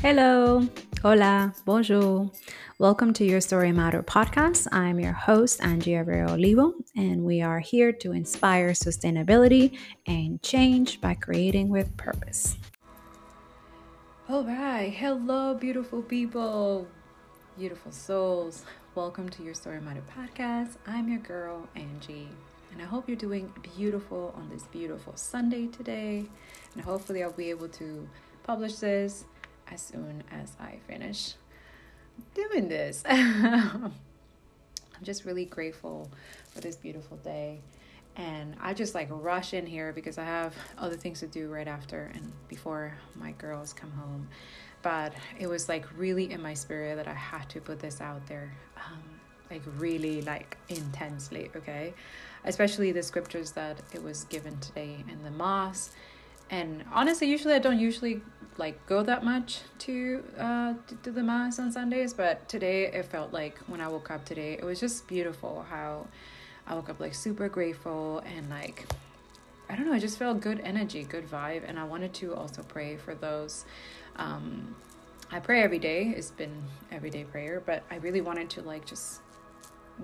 Hello, hola, bonjour. Welcome to Your Story Matter podcast. I'm your host, Angie Abreu Olivo, and we are here to inspire sustainability and change by creating with purpose. All right, hello, beautiful people, beautiful souls. Welcome to Your Story Matter podcast. I'm your girl, Angie, and I hope you're doing beautiful on this beautiful Sunday today. And hopefully, I'll be able to publish this as soon as I finish doing this. I'm just really grateful for this beautiful day. And I just like rush in here because I have other things to do right after and before my girls come home. But it was like really in my spirit that I had to put this out there. Um, like really like intensely, okay? Especially the scriptures that it was given today in the mass and honestly usually i don't usually like go that much to uh to the mass on sundays but today it felt like when i woke up today it was just beautiful how i woke up like super grateful and like i don't know i just felt good energy good vibe and i wanted to also pray for those um i pray every day. It's been everyday prayer but i really wanted to like just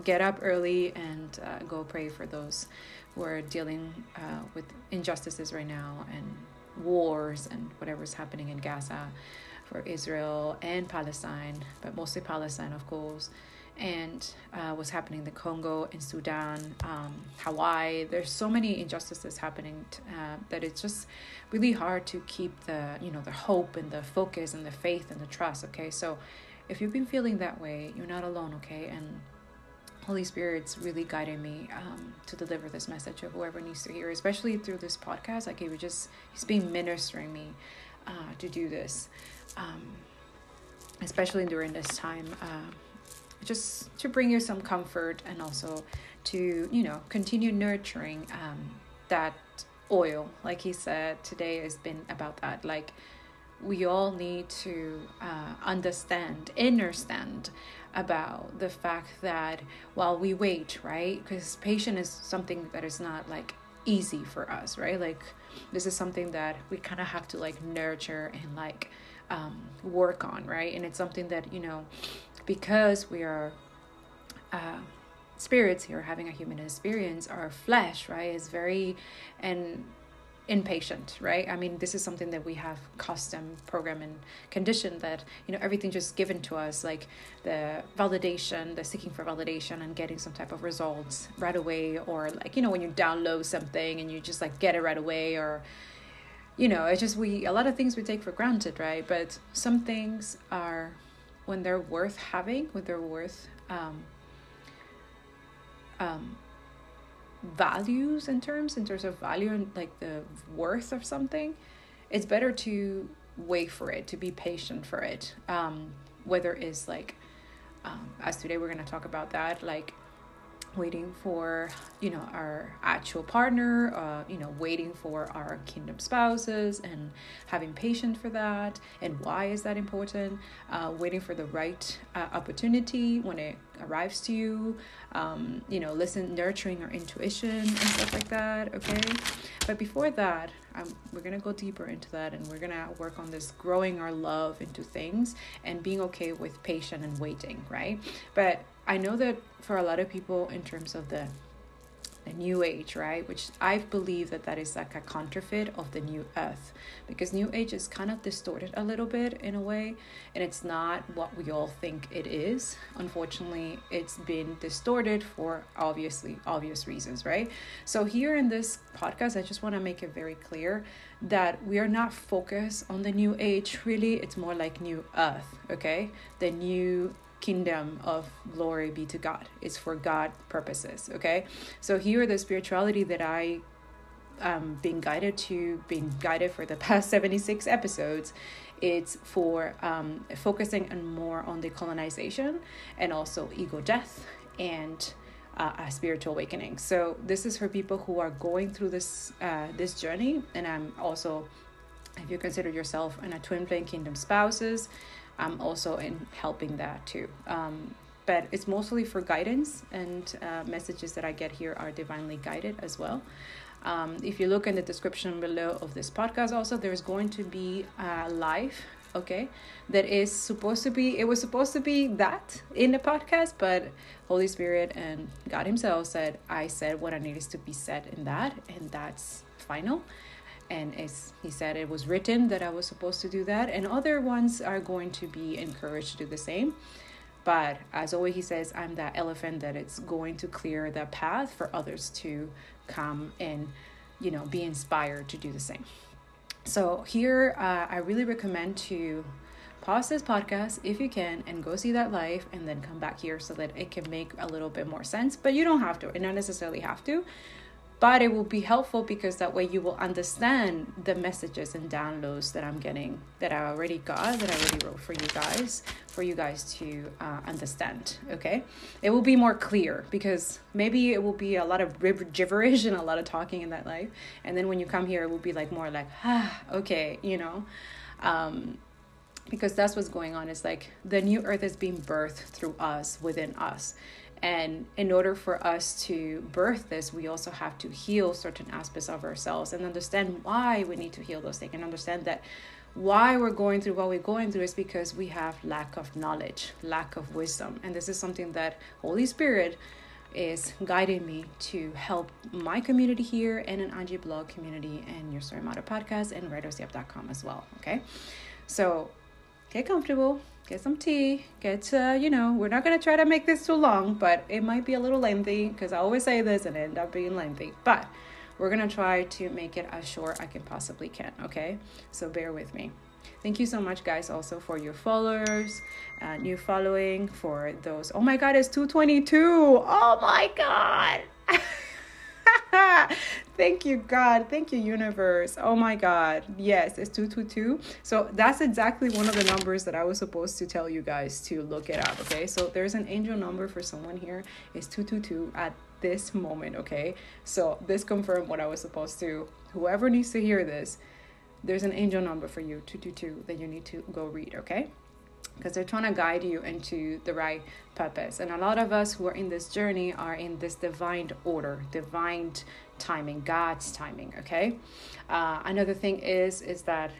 get up early and uh, go pray for those who are dealing uh, with injustices right now and wars and whatever's happening in Gaza for Israel and Palestine, but mostly Palestine, of course, and uh, what's happening in the Congo and Sudan, um, Hawaii. There's so many injustices happening t- uh, that it's just really hard to keep the you know the hope and the focus and the faith and the trust. Okay, so if you've been feeling that way, you're not alone. Okay, and Holy Spirit's really guiding me um, to deliver this message of whoever needs to hear, especially through this podcast. Like he was just, he's been ministering me uh, to do this, um, especially during this time, uh, just to bring you some comfort and also to, you know, continue nurturing um, that oil. Like he said, today has been about that. Like we all need to uh, understand, understand about the fact that while we wait, right? Because patient is something that is not like easy for us, right? Like this is something that we kind of have to like nurture and like um, work on, right? And it's something that you know, because we are. Uh, spirits here having a human experience our flesh right is very and impatient right? I mean this is something that we have custom program and conditioned that you know everything just given to us like the validation the seeking for validation and getting some type of results right away or like you know when you download something and you just like get it right away or you know it's just we a lot of things we take for granted right? But some things are when they're worth having when they're worth um um values in terms in terms of value and like the worth of something it's better to wait for it to be patient for it. Um whether it's like um, as today we're going to talk about that like waiting for you know our actual partner uh, you know waiting for our kingdom spouses and having patience for that and why is that important uh, waiting for the right uh, opportunity when it arrives to you um, you know listen nurturing our intuition and stuff like that okay? But before that um, we're gonna go deeper into that and we're gonna work on this growing our love into things and being okay with patient and waiting right? But I know that for a lot of people, in terms of the the new age right? Which i believe that that is like a counterfeit of the new earth. Because new age is kind of distorted a little bit in a way and it's not what we all think it is. Unfortunately it's been distorted for obviously obvious reasons right? So here in this podcast i just want to make it very clear that we are not focused on the new age. Really it's more like new earth okay? The new kingdom of glory be to God. It's for God purposes. Okay. So here the spirituality that I um being guided to being guided for the past 76 episodes it's for um focusing on more on the colonization and also ego death and uh, a spiritual awakening so this is for people who are going through this uh, this journey and i'm also if you consider yourself in a twin flame kingdom spouses I'm also in helping that too. Um, but it's mostly for guidance, and uh, messages that I get here are divinely guided as well. Um, if you look in the description below of this podcast, also there's going to be a live okay that is supposed to be it was supposed to be that in the podcast but holy spirit and god himself said i said what i needed to be said in that and that's final and as he said it was written that i was supposed to do that and other ones are going to be encouraged to do the same. But as always he says i'm that elephant that it's going to clear the path for others to come and you know be inspired to do the same. So here uh, i really recommend to pause this podcast if you can and go see that live and then come back here so that it can make a little bit more sense. But you don't have to and not necessarily have to but it will be helpful because that way you will understand the messages and downloads that I'm getting that I already got that I already wrote for you guys for you guys to uh, understand okay? It will be more clear because maybe it will be a lot of gibberish and a lot of talking in that life. And then when you come here it will be like more like ah okay you know? Um, because that's what's going on. It's like the new earth is being birthed through us within us and in order for us to birth this, we also have to heal certain aspects of ourselves and understand why we need to heal those things and understand that why we're going through what we're going through is because we have lack of knowledge, lack of wisdom. And this is something that Holy Spirit is guiding me to help my community here and an Angie blog community and your story matter podcast and writersyep.com as well. Okay. So get comfortable, get some tea, get, uh, you know, we're not going to try to make this too long, but it might be a little lengthy because I always say this and end up being lengthy. But we're going to try to make it as short as I can possibly can, okay? So bear with me. Thank you so much, guys, also for your followers, uh, new following, for those. Oh my God, it's 222. Oh my God. Thank you, God. Thank you, universe. Oh my God. Yes, it's 222. So that's exactly one of the numbers that I was supposed to tell you guys to look it up. Okay. So there's an angel number for someone here. It's 222 at this moment. Okay. So this confirmed what I was supposed to. Whoever needs to hear this, there's an angel number for you, 222, that you need to go read. Okay because they're trying to guide you into the right purpose. And a lot of us who are in this journey are in this divine order, divine timing, God's timing. Okay. Uh, another thing is is that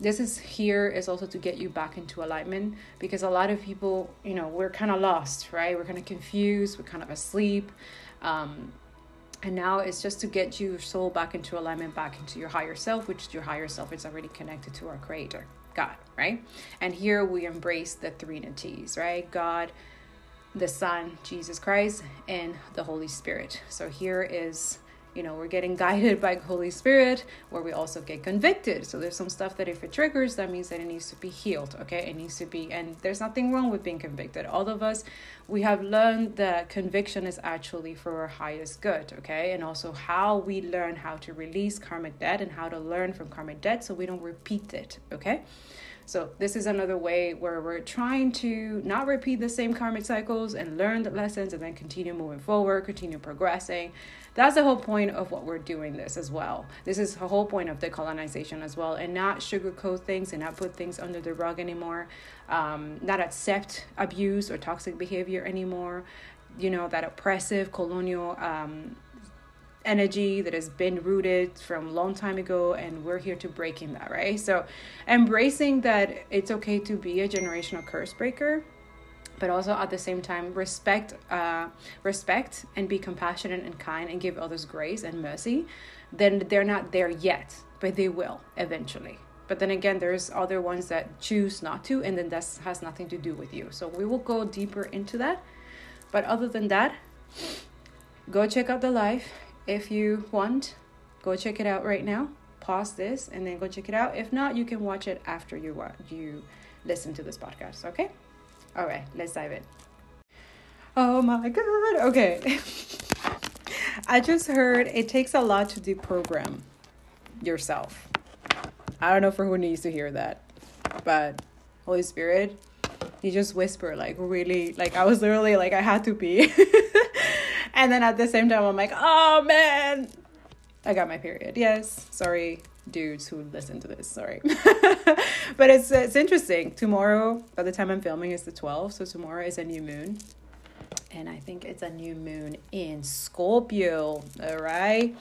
this is here is also to get you back into alignment because a lot of people, you know, we're kind of lost, right? We're kind of confused, we're kind of asleep. Um, and now it's just to get your soul back into alignment, back into your higher self, which your higher self is already connected to our creator. God, right? And here we embrace the Trinities, right? God, the Son, Jesus Christ, and the Holy Spirit. So here is you know we're getting guided by holy spirit where we also get convicted. So there's some stuff that if it triggers that means that it needs to be healed okay? It needs to be and there's nothing wrong with being convicted. All of us we have learned that conviction is actually for our highest good okay? And also how we learn how to release karmic debt and how to learn from karmic debt so we don't repeat it okay? So, this is another way where we're trying to not repeat the same karmic cycles and learn the lessons and then continue moving forward, continue progressing. That's the whole point of what we're doing this as well. This is the whole point of decolonization as well, and not sugarcoat things and not put things under the rug anymore, um, not accept abuse or toxic behavior anymore. You know, that oppressive colonial um, energy that has been rooted from long time ago and we're here to breaking that right so embracing that it's okay to be a generational curse breaker but also at the same time respect uh, respect and be compassionate and kind and give others grace and mercy then they're not there yet but they will eventually but then again there's other ones that choose not to and then that has nothing to do with you so we will go deeper into that but other than that go check out the live if you want, go check it out right now. Pause this and then go check it out. If not, you can watch it after you you listen to this podcast. Okay. All right. Let's dive in. Oh my god. Okay. I just heard it takes a lot to deprogram yourself. I don't know for who needs to hear that, but Holy Spirit, you just whisper like really like I was literally like I had to be. and then at the same time, I'm like, oh man, I got my period. Yes, sorry, dudes who listen to this. Sorry, but it's it's interesting. Tomorrow, by the time I'm filming, is the 12th, so tomorrow is a new moon, and I think it's a new moon in Scorpio. All right.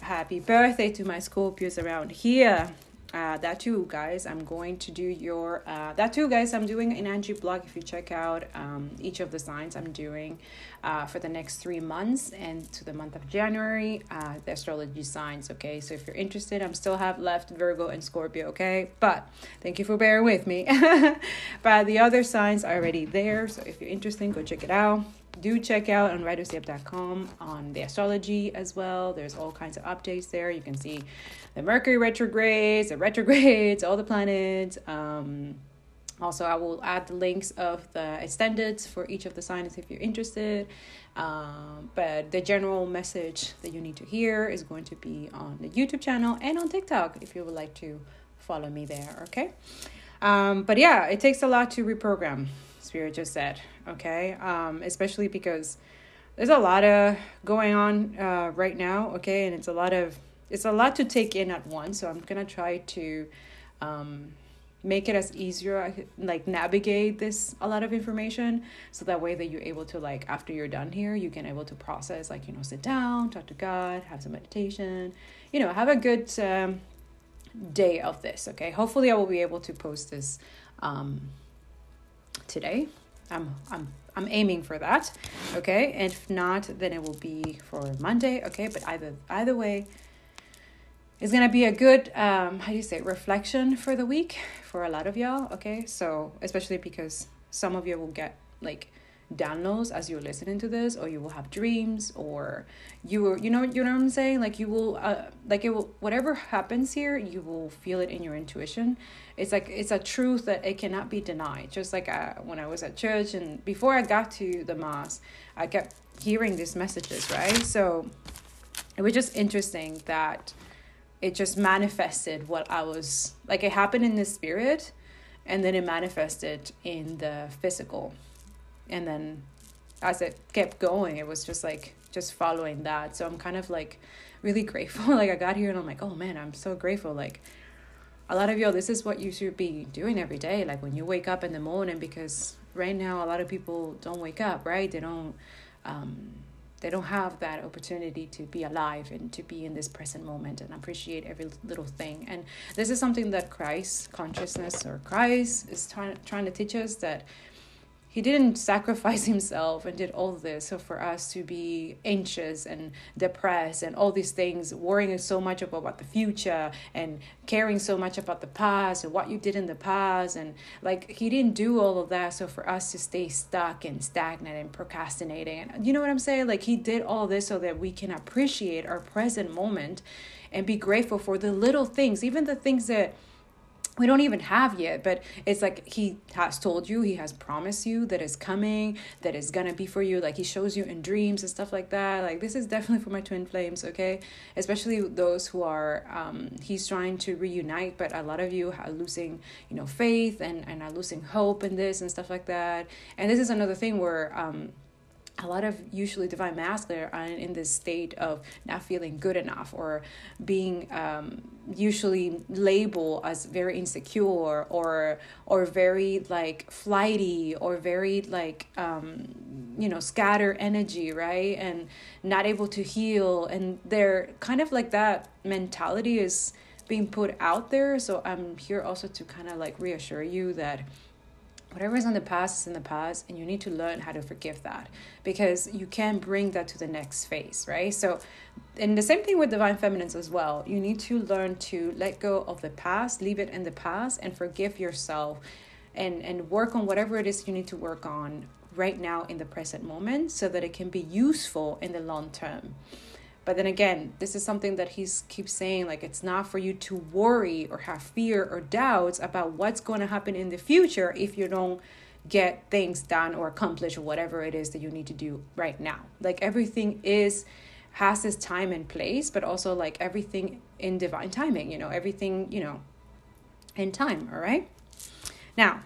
Happy birthday to my Scorpios around here. Uh, that too, guys, I'm going to do your uh, that too, guys. I'm doing an Angie blog. If you check out um, each of the signs I'm doing uh, for the next three months and to the month of January, uh, the astrology signs. Okay, so if you're interested, I'm still have left Virgo and Scorpio. Okay, but thank you for bearing with me. but the other signs are already there. So if you're interested, go check it out do check out on writersyep.com on the astrology as well. There's all kinds of updates there. You can see the Mercury retrogrades, the retrogrades, all the planets. Um, also, I will add the links of the extended for each of the signs if you're interested. Um, but the general message that you need to hear is going to be on the YouTube channel and on TikTok if you would like to follow me there. Okay. Um, but yeah, it takes a lot to reprogram Spirit just said, okay? Um, especially because there's a lot of going on uh, right now, okay? And it's a lot of it's a lot to take in at once. So I'm gonna try to um, make it as easier like navigate this a lot of information so that way that you're able to like after you're done here you can able to process like you know sit down talk to god have some meditation you know have a good um, day of this okay hopefully i will be able to post this um, today. I'm I'm I'm aiming for that. Okay. And if not, then it will be for Monday. Okay. But either either way, it's gonna be a good um how do you say reflection for the week for a lot of y'all. Okay. So especially because some of you will get like downloads as you're listening to this or you will have dreams or you will you know you know what i'm saying like you will uh like it will whatever happens here you will feel it in your intuition it's like it's a truth that it cannot be denied just like uh, when i was at church and before i got to the mass i kept hearing these messages right so it was just interesting that it just manifested what i was like it happened in the spirit and then it manifested in the physical. And then as it kept going it was just like just following that. So i'm kind of like really grateful. Like i got here and i'm like oh man i'm so grateful. Like a lot of y'all this is what you should be doing every day like when you wake up in the morning because right now a lot of people don't wake up right? They don't um they don't have that opportunity to be alive and to be in this present moment and appreciate every little thing. And this is something that christ consciousness or christ is trying, trying to teach us that he didn't sacrifice himself and did all this so for us to be anxious and depressed and all these things worrying so much about the future and caring so much about the past and what you did in the past and like he didn't do all of that so for us to stay stuck and stagnant and procrastinating. And you know what i'm saying? Like he did all this so that we can appreciate our present moment and be grateful for the little things even the things that we don't even have yet but it's like he has told you he has promised you that is coming that is gonna be for you. Like he shows you in dreams and stuff like that. Like this is definitely for my twin flames okay? Especially those who are um he's trying to reunite but a lot of you are losing you know faith and and are losing hope in this and stuff like that. And this is another thing where um a lot of usually divine masculine are in this state of not feeling good enough or being um, usually labeled as very insecure or or very like flighty or very like um, you know scatter energy right? And not able to heal. And they're kind of like that mentality is being put out there. So i'm here also to kind of like reassure you that whatever is in the past is in the past and you need to learn how to forgive that because you can bring that to the next phase right? So and the same thing with divine feminines as well. You need to learn to let go of the past leave it in the past and forgive yourself and and work on whatever it is you need to work on right now in the present moment so that it can be useful in the long term but then again, this is something that he's keeps saying like it's not for you to worry or have fear or doubts about what's going to happen in the future if you don't get things done or accomplish or whatever it is that you need to do right now. Like everything is has this time and place, but also like everything in divine timing, you know, everything, you know, in time, all right? Now,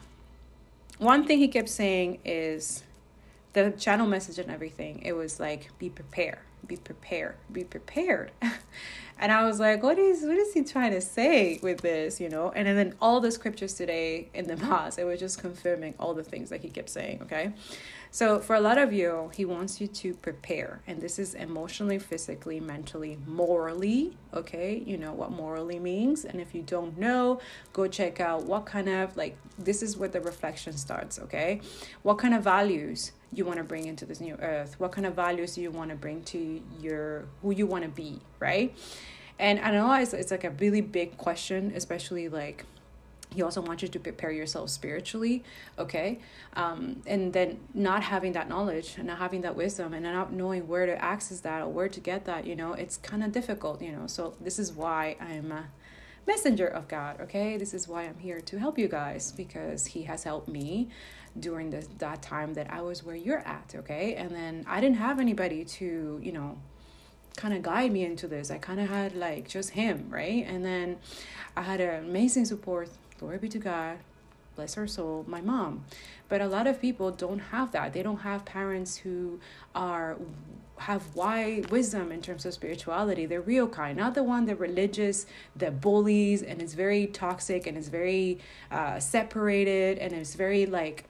one thing he kept saying is the channel message and everything. It was like be prepared be prepared be prepared. And i was like what is what is he trying to say with this you know? And and then all the scriptures today in the mm-hmm. mass it was just confirming all the things that he kept saying okay? So, for a lot of you, he wants you to prepare, and this is emotionally, physically, mentally, morally. Okay, you know what morally means, and if you don't know, go check out what kind of like this is where the reflection starts. Okay, what kind of values you want to bring into this new earth? What kind of values you want to bring to your who you want to be, right? And I know it's, it's like a really big question, especially like he also wants you to prepare yourself spiritually okay um, and then not having that knowledge and not having that wisdom and not knowing where to access that or where to get that you know it's kind of difficult you know so this is why i'm a messenger of god okay this is why i'm here to help you guys because he has helped me during this that time that i was where you're at okay? And then i didn't have anybody to you know kind of guide me into this. I kind of had like just him right? And then i had an amazing support. Glory be to God, bless her soul, my mom. But a lot of people don't have that. They don't have parents who are have wide wisdom in terms of spirituality. They're real kind, not the one that religious, that bullies and is very toxic and is very uh, separated and is very like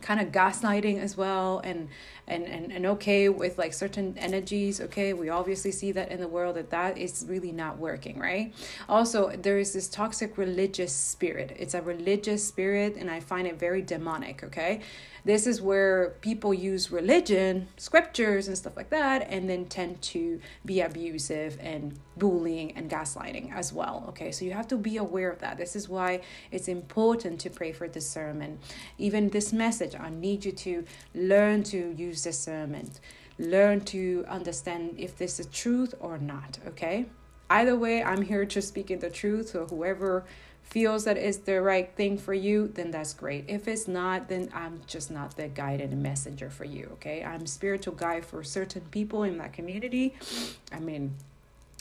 kind of gaslighting as well and and and, and okay with like certain energies okay we obviously see that in the world that that is really not working right also there is this toxic religious spirit it's a religious spirit and i find it very demonic okay this is where people use religion, scriptures, and stuff like that, and then tend to be abusive and bullying and gaslighting as well. Okay, so you have to be aware of that. This is why it's important to pray for discernment. Even this message, I need you to learn to use discernment, learn to understand if this is truth or not. Okay, either way, I'm here to speaking the truth. So whoever feels that it's the right thing for you, then that's great. If it's not, then I'm just not the guide and messenger for you, okay? I'm spiritual guide for certain people in that community. I mean,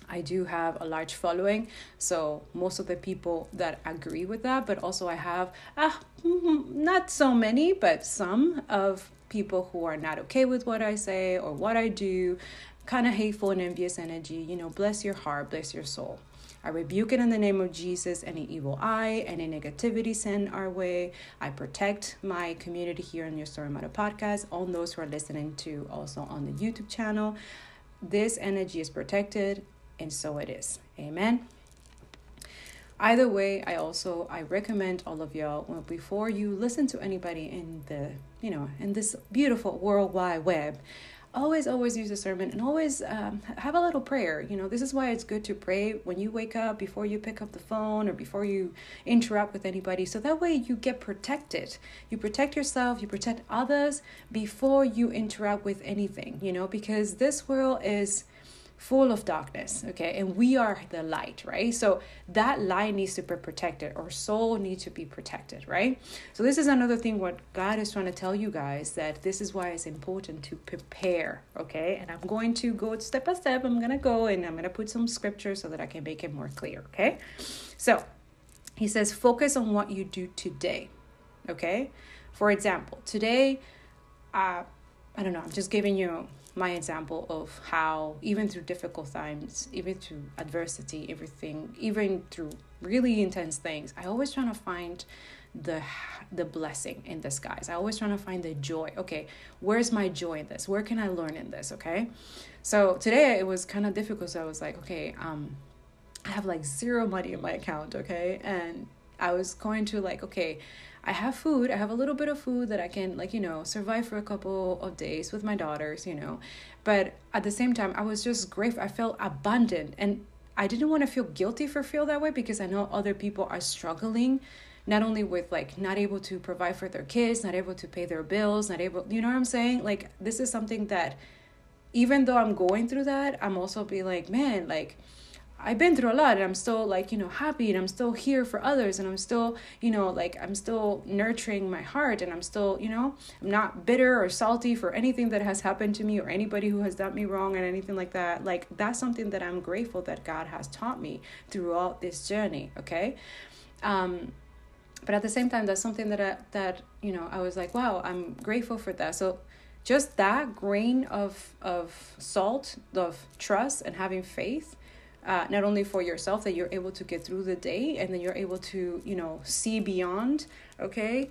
I do have a large following, so most of the people that agree with that, but also I have ah, not so many, but some of people who are not okay with what I say or what I do, kind of hateful and envious energy. You know, bless your heart, bless your soul. I rebuke it in the name of Jesus, any evil eye, any negativity sent our way. I protect my community here on Your Story Matter podcast, all those who are listening to also on the YouTube channel. This energy is protected, and so it is. Amen either way i also i recommend all of y'all well, before you listen to anybody in the you know in this beautiful world wide web always always use a sermon and always um, have a little prayer. You know this is why it's good to pray when you wake up before you pick up the phone or before you interact with anybody. So that way you get protected. You protect yourself you protect others before you interact with anything you know because this world is full of darkness, okay? And we are the light, right? So that light needs to be protected. Our soul needs to be protected, right? So this is another thing what God is trying to tell you guys that this is why it's important to prepare, okay? And I'm going to go step by step. I'm going to go and I'm going to put some scripture so that I can make it more clear, okay? So, he says focus on what you do today, okay? For example, today uh I don't know, I'm just giving you my example of how even through difficult times even through adversity everything even through really intense things i always try to find the the blessing in disguise i always try to find the joy. Okay where's my joy in this? Where can i learn in this? Okay? So today it was kind of difficult so i was like okay um i have like zero money in my account okay? And i was going to like okay I have food. I have a little bit of food that I can, like, you know, survive for a couple of days with my daughters, you know. But at the same time, I was just grateful. I felt abundant. And I didn't want to feel guilty for feel that way because I know other people are struggling not only with like not able to provide for their kids, not able to pay their bills, not able, you know what I'm saying? Like this is something that even though I'm going through that, I'm also be like, man, like I've been through a lot and I'm still like, you know, happy and I'm still here for others and I'm still, you know, like I'm still nurturing my heart and I'm still, you know, I'm not bitter or salty for anything that has happened to me or anybody who has done me wrong and anything like that. Like that's something that I'm grateful that God has taught me throughout this journey, okay? Um but at the same time that's something that I, that, you know, I was like, wow, I'm grateful for that. So just that grain of of salt, of trust and having faith uh, not only for yourself that you're able to get through the day and then you're able to you know see beyond okay?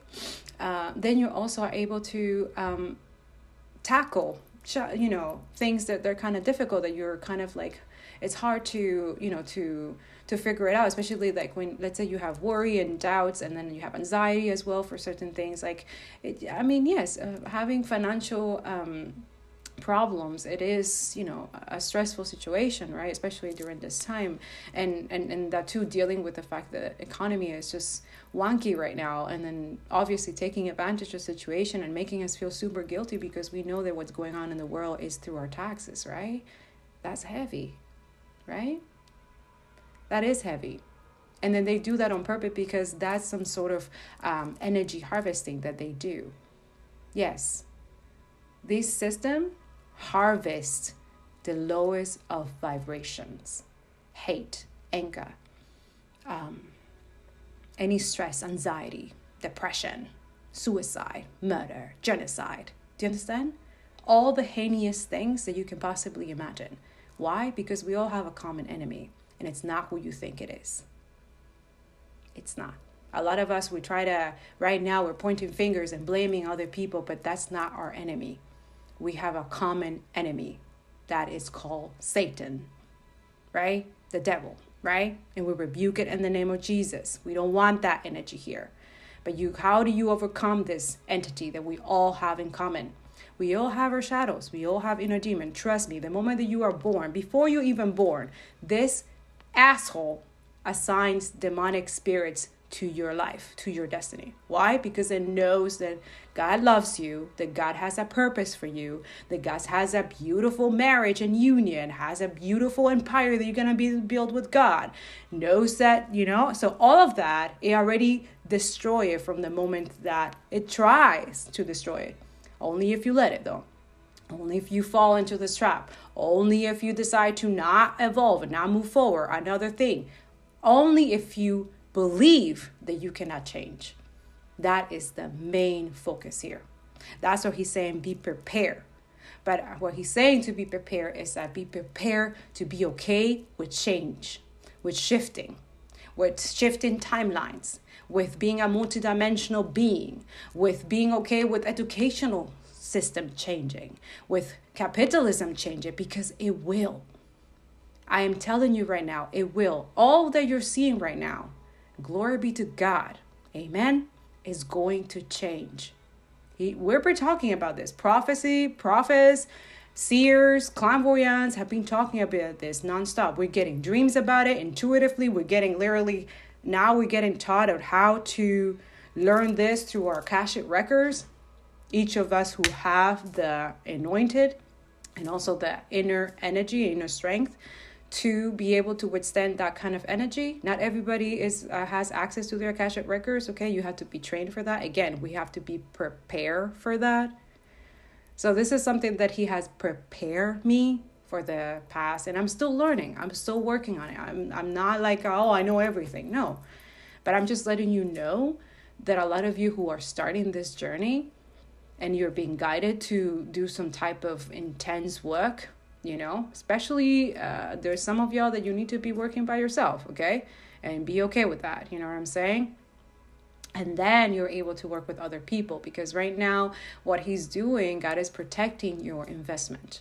Uh, then you also are able to um, tackle you know things that they're kind of difficult that you're kind of like it's hard to you know to to figure it out especially like when let's say you have worry and doubts and then you have anxiety as well for certain things like it, i mean yes uh, having financial um problems it is you know a stressful situation right? Especially during this time. And and and that too dealing with the fact that economy is just wonky right now and then obviously taking advantage of the situation and making us feel super guilty because we know that what's going on in the world is through our taxes right? That's heavy right? That is heavy. And then they do that on purpose because that's some sort of um, energy harvesting that they do. Yes. This system harvest the lowest of vibrations hate, anger, um, any stress, anxiety, depression, suicide, murder, genocide. Do you understand? All the heinous things that you can possibly imagine. Why? Because we all have a common enemy, and it's not who you think it is. It's not. A lot of us, we try to, right now, we're pointing fingers and blaming other people, but that's not our enemy we have a common enemy that is called Satan, right? The devil, right? And we rebuke it in the name of Jesus. We don't want that energy here. But you how do you overcome this entity that we all have in common? We all have our shadows. We all have inner demon. Trust me, the moment that you are born, before you even born, this asshole assigns demonic spirits to your life, to your destiny. Why? Because it knows that God loves you, that God has a purpose for you, that God has a beautiful marriage and union, has a beautiful empire that you're going to be built with God. Knows that, you know, so all of that, it already destroy it from the moment that it tries to destroy it. Only if you let it though. Only if you fall into this trap. Only if you decide to not evolve and not move forward. Another thing. Only if you believe that you cannot change. That is the main focus here. That's what he's saying be prepared. But what he's saying to be prepared is that be prepared to be okay with change, with shifting, with shifting timelines, with being a multidimensional being, with being okay with educational system changing, with capitalism changing, because it will. I am telling you right now, it will. All that you're seeing right now glory be to God, amen, is going to change. He, we're talking about this. Prophecy, prophets, seers, clairvoyants have been talking about this nonstop. We're getting dreams about it intuitively. We're getting literally, now we're getting taught of how to learn this through our Akashic records. Each of us who have the anointed and also the inner energy, inner strength to be able to withstand that kind of energy. Not everybody is uh, has access to their Akashic records. Okay, you have to be trained for that. Again, we have to be prepared for that. So this is something that he has prepared me for the past, and I'm still learning. I'm still working on it. I'm I'm not like oh I know everything. No, but I'm just letting you know that a lot of you who are starting this journey and you're being guided to do some type of intense work you know? Especially uh, there's some of y'all that you need to be working by yourself okay? And be okay with that you know what i'm saying? And then you're able to work with other people because right now what he's doing god is protecting your investment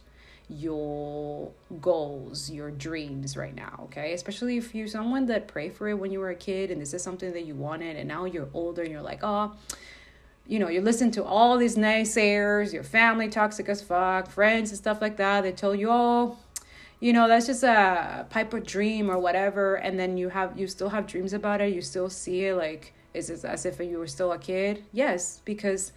your goals your dreams right now okay? Especially if you're someone that prayed for it when you were a kid and this is something that you wanted and now you're older and you're like oh you know, you listen to all these naysayers, your family toxic as fuck, friends and stuff like that. They tell you, oh, you know, that's just a pipe of dream or whatever. And then you have, you still have dreams about it. You still see it like, is it as if you were still a kid? Yes, because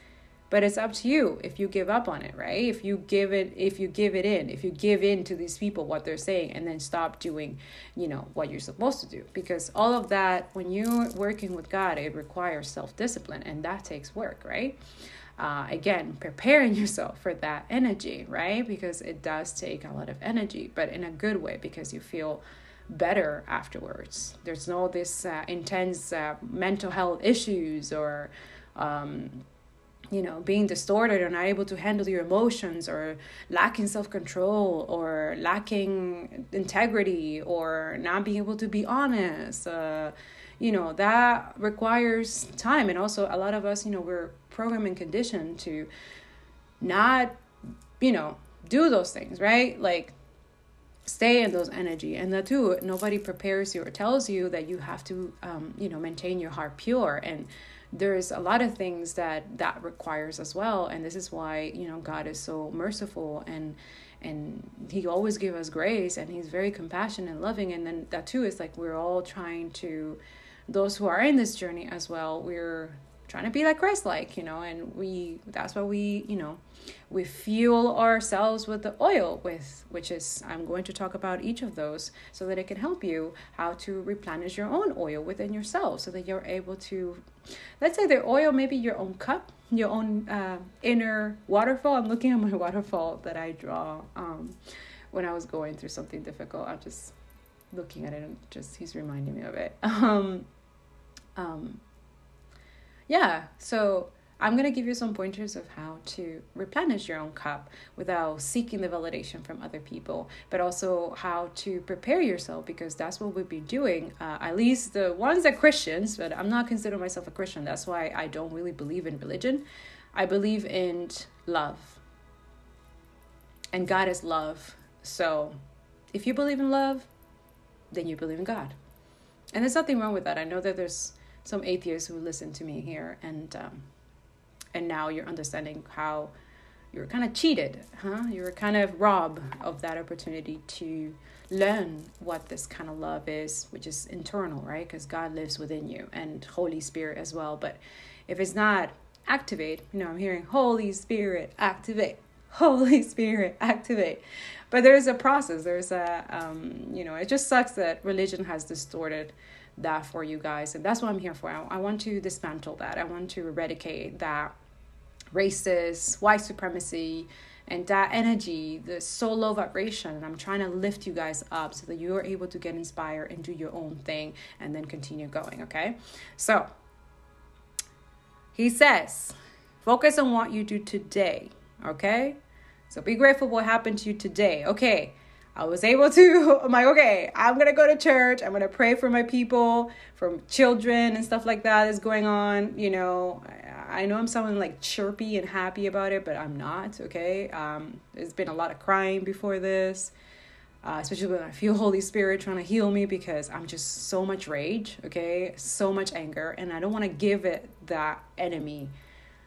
but it's up to you if you give up on it right? If you give it if you give it in if you give in to these people what they're saying and then stop doing you know what you're supposed to do. Because all of that when you're working with god it requires self-discipline and that takes work right? Uh, again preparing yourself for that energy right? Because it does take a lot of energy but in a good way because you feel better afterwards. There's no this uh, intense uh, mental health issues or um, you know being distorted or not able to handle your emotions or lacking self-control or lacking integrity or not being able to be honest uh, you know that requires time. And also a lot of us you know we're programmed conditioned to not you know do those things right? Like stay in those energy. And that too nobody prepares you or tells you that you have to um, you know maintain your heart pure. And there's a lot of things that that requires as well. And this is why you know god is so merciful and and he always give us grace and he's very compassionate and loving. And then that too is like we're all trying to those who are in this journey as well we're trying to be like Christ like, you know, and we that's why we, you know, we fuel ourselves with the oil with which is I'm going to talk about each of those so that it can help you how to replenish your own oil within yourself so that you're able to let's say the oil maybe your own cup, your own uh, inner waterfall. I'm looking at my waterfall that I draw um, when I was going through something difficult. I'm just looking at it and just he's reminding me of it. Um, um, yeah, so I'm going to give you some pointers of how to replenish your own cup without seeking the validation from other people, but also how to prepare yourself because that's what we've been doing. Uh, at least the ones that Christians, but I'm not considering myself a Christian. That's why I don't really believe in religion. I believe in love. And God is love. So if you believe in love, then you believe in God. And there's nothing wrong with that. I know that there's some atheists who listen to me here and um, and now you're understanding how you're kind of cheated huh? You're kind of robbed of that opportunity to learn what this kind of love is which is internal right? Because god lives within you and holy spirit as well. But if it's not activate you know i'm hearing holy spirit activate. Holy spirit activate. But there's a process. There's a um, you know it just sucks that religion has distorted that for you guys. And that's what I'm here for. I, I want to dismantle that. I want to eradicate that racist, white supremacy, and that energy, the so low vibration. And I'm trying to lift you guys up so that you're able to get inspired and do your own thing and then continue going. Okay. So he says, focus on what you do today. Okay. So be grateful what happened to you today. Okay. I was able to, I'm like, okay, I'm to go to church. I'm to pray for my people, for children and stuff like that is going on. You know, I, I know I'm sounding like chirpy and happy about it, but I'm not, okay? Um, there's been a lot of crying before this, uh, especially when I feel Holy Spirit trying to heal me because I'm just so much rage, okay? So much anger, and I don't want to give it that enemy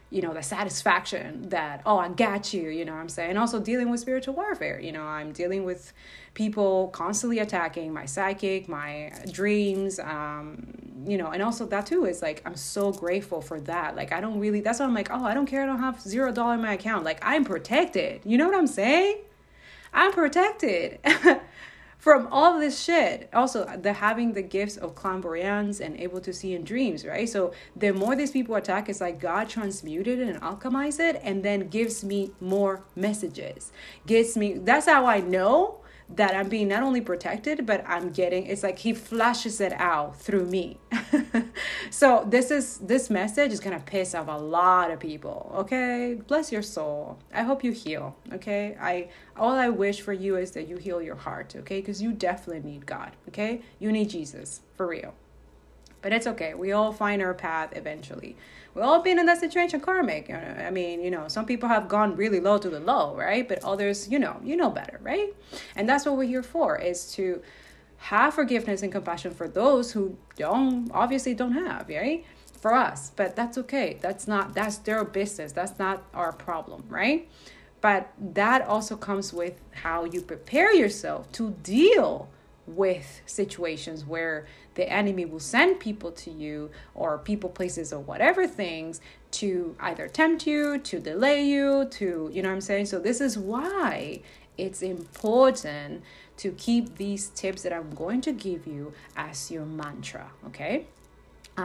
you know the satisfaction that oh i got you you know i'm saying? And also dealing with spiritual warfare you know? I'm dealing with people constantly attacking my psychic my dreams um you know? And also that too is like i'm so grateful for that. Like i don't really that's why i'm like oh i don't care i don't have zero dollar in my account. Like i'm protected. You know what i'm saying? I'm protected from all this shit. Also, the having the gifts of clairvoyance and able to see in dreams, right? So the more these people attack, it's like God transmuted and alchemized it, and then gives me more messages. Gives me. That's how I know that I'm being not only protected, but I'm getting it's like he flashes it out through me. so this is this message is gonna piss off a lot of people. Okay. Bless your soul. I hope you heal. Okay. I all I wish for you is that you heal your heart, okay? Because you definitely need God. Okay? You need Jesus for real. But it's okay. We all find our path eventually we all been in that situation karmic i mean you know some people have gone really low to the low right? But others you know you know better right? And that's what we're here for is to have forgiveness and compassion for those who don't obviously don't have right? For us but that's okay. That's not that's their business. That's not our problem right? But that also comes with how you prepare yourself to deal with situations where the enemy will send people to you or people places or whatever things to either tempt you to delay you to you know what i'm saying? So this is why it's important to keep these tips that i'm going to give you as your mantra okay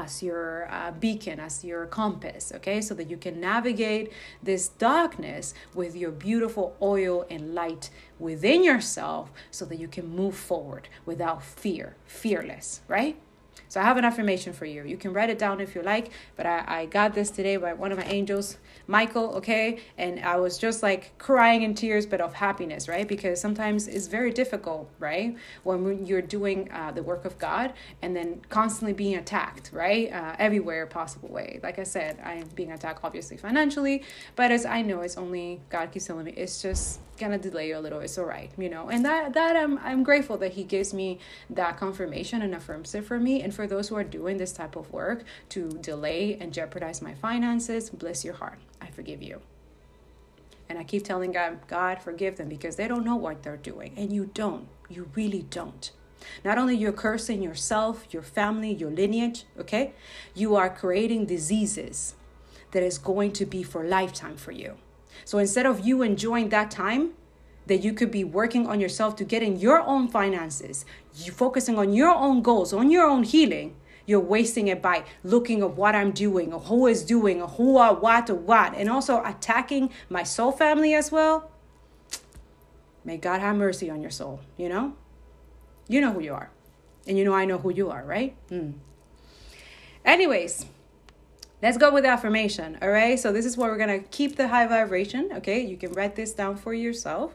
as your uh, beacon, as your compass, okay? So that you can navigate this darkness with your beautiful oil and light within yourself so that you can move forward without fear, fearless, right? So I have an affirmation for you. You can write it down if you like, but I, I got this today by one of my angels, Michael, okay? And I was just like crying in tears, but of happiness, right? Because sometimes it's very difficult, right? When you're doing uh, the work of God and then constantly being attacked, right? Uh, everywhere possible way. Like I said, I'm being attacked obviously financially, but as I know, it's only God keeps telling me, it's just gonna delay you a little it's all right you know? And that that i'm i'm grateful that he gives me that confirmation and affirms it for me. And for those who are doing this type of work to delay and jeopardize my finances bless your heart. I forgive you. And i keep telling god god forgive them because they don't know what they're doing. And you don't. You really don't. Not only you're cursing yourself your family your lineage okay? You are creating diseases that is going to be for lifetime for you so instead of you enjoying that time that you could be working on yourself to get in your own finances, you focusing on your own goals, on your own healing, you're wasting it by looking at what I'm doing or who is doing or who or what or what, and also attacking my soul family as well. May God have mercy on your soul, you know? You know who you are. And you know I know who you are, right? Mm. Anyways, Let's go with affirmation. All right. So this is where we're gonna keep the high vibration. Okay. You can write this down for yourself.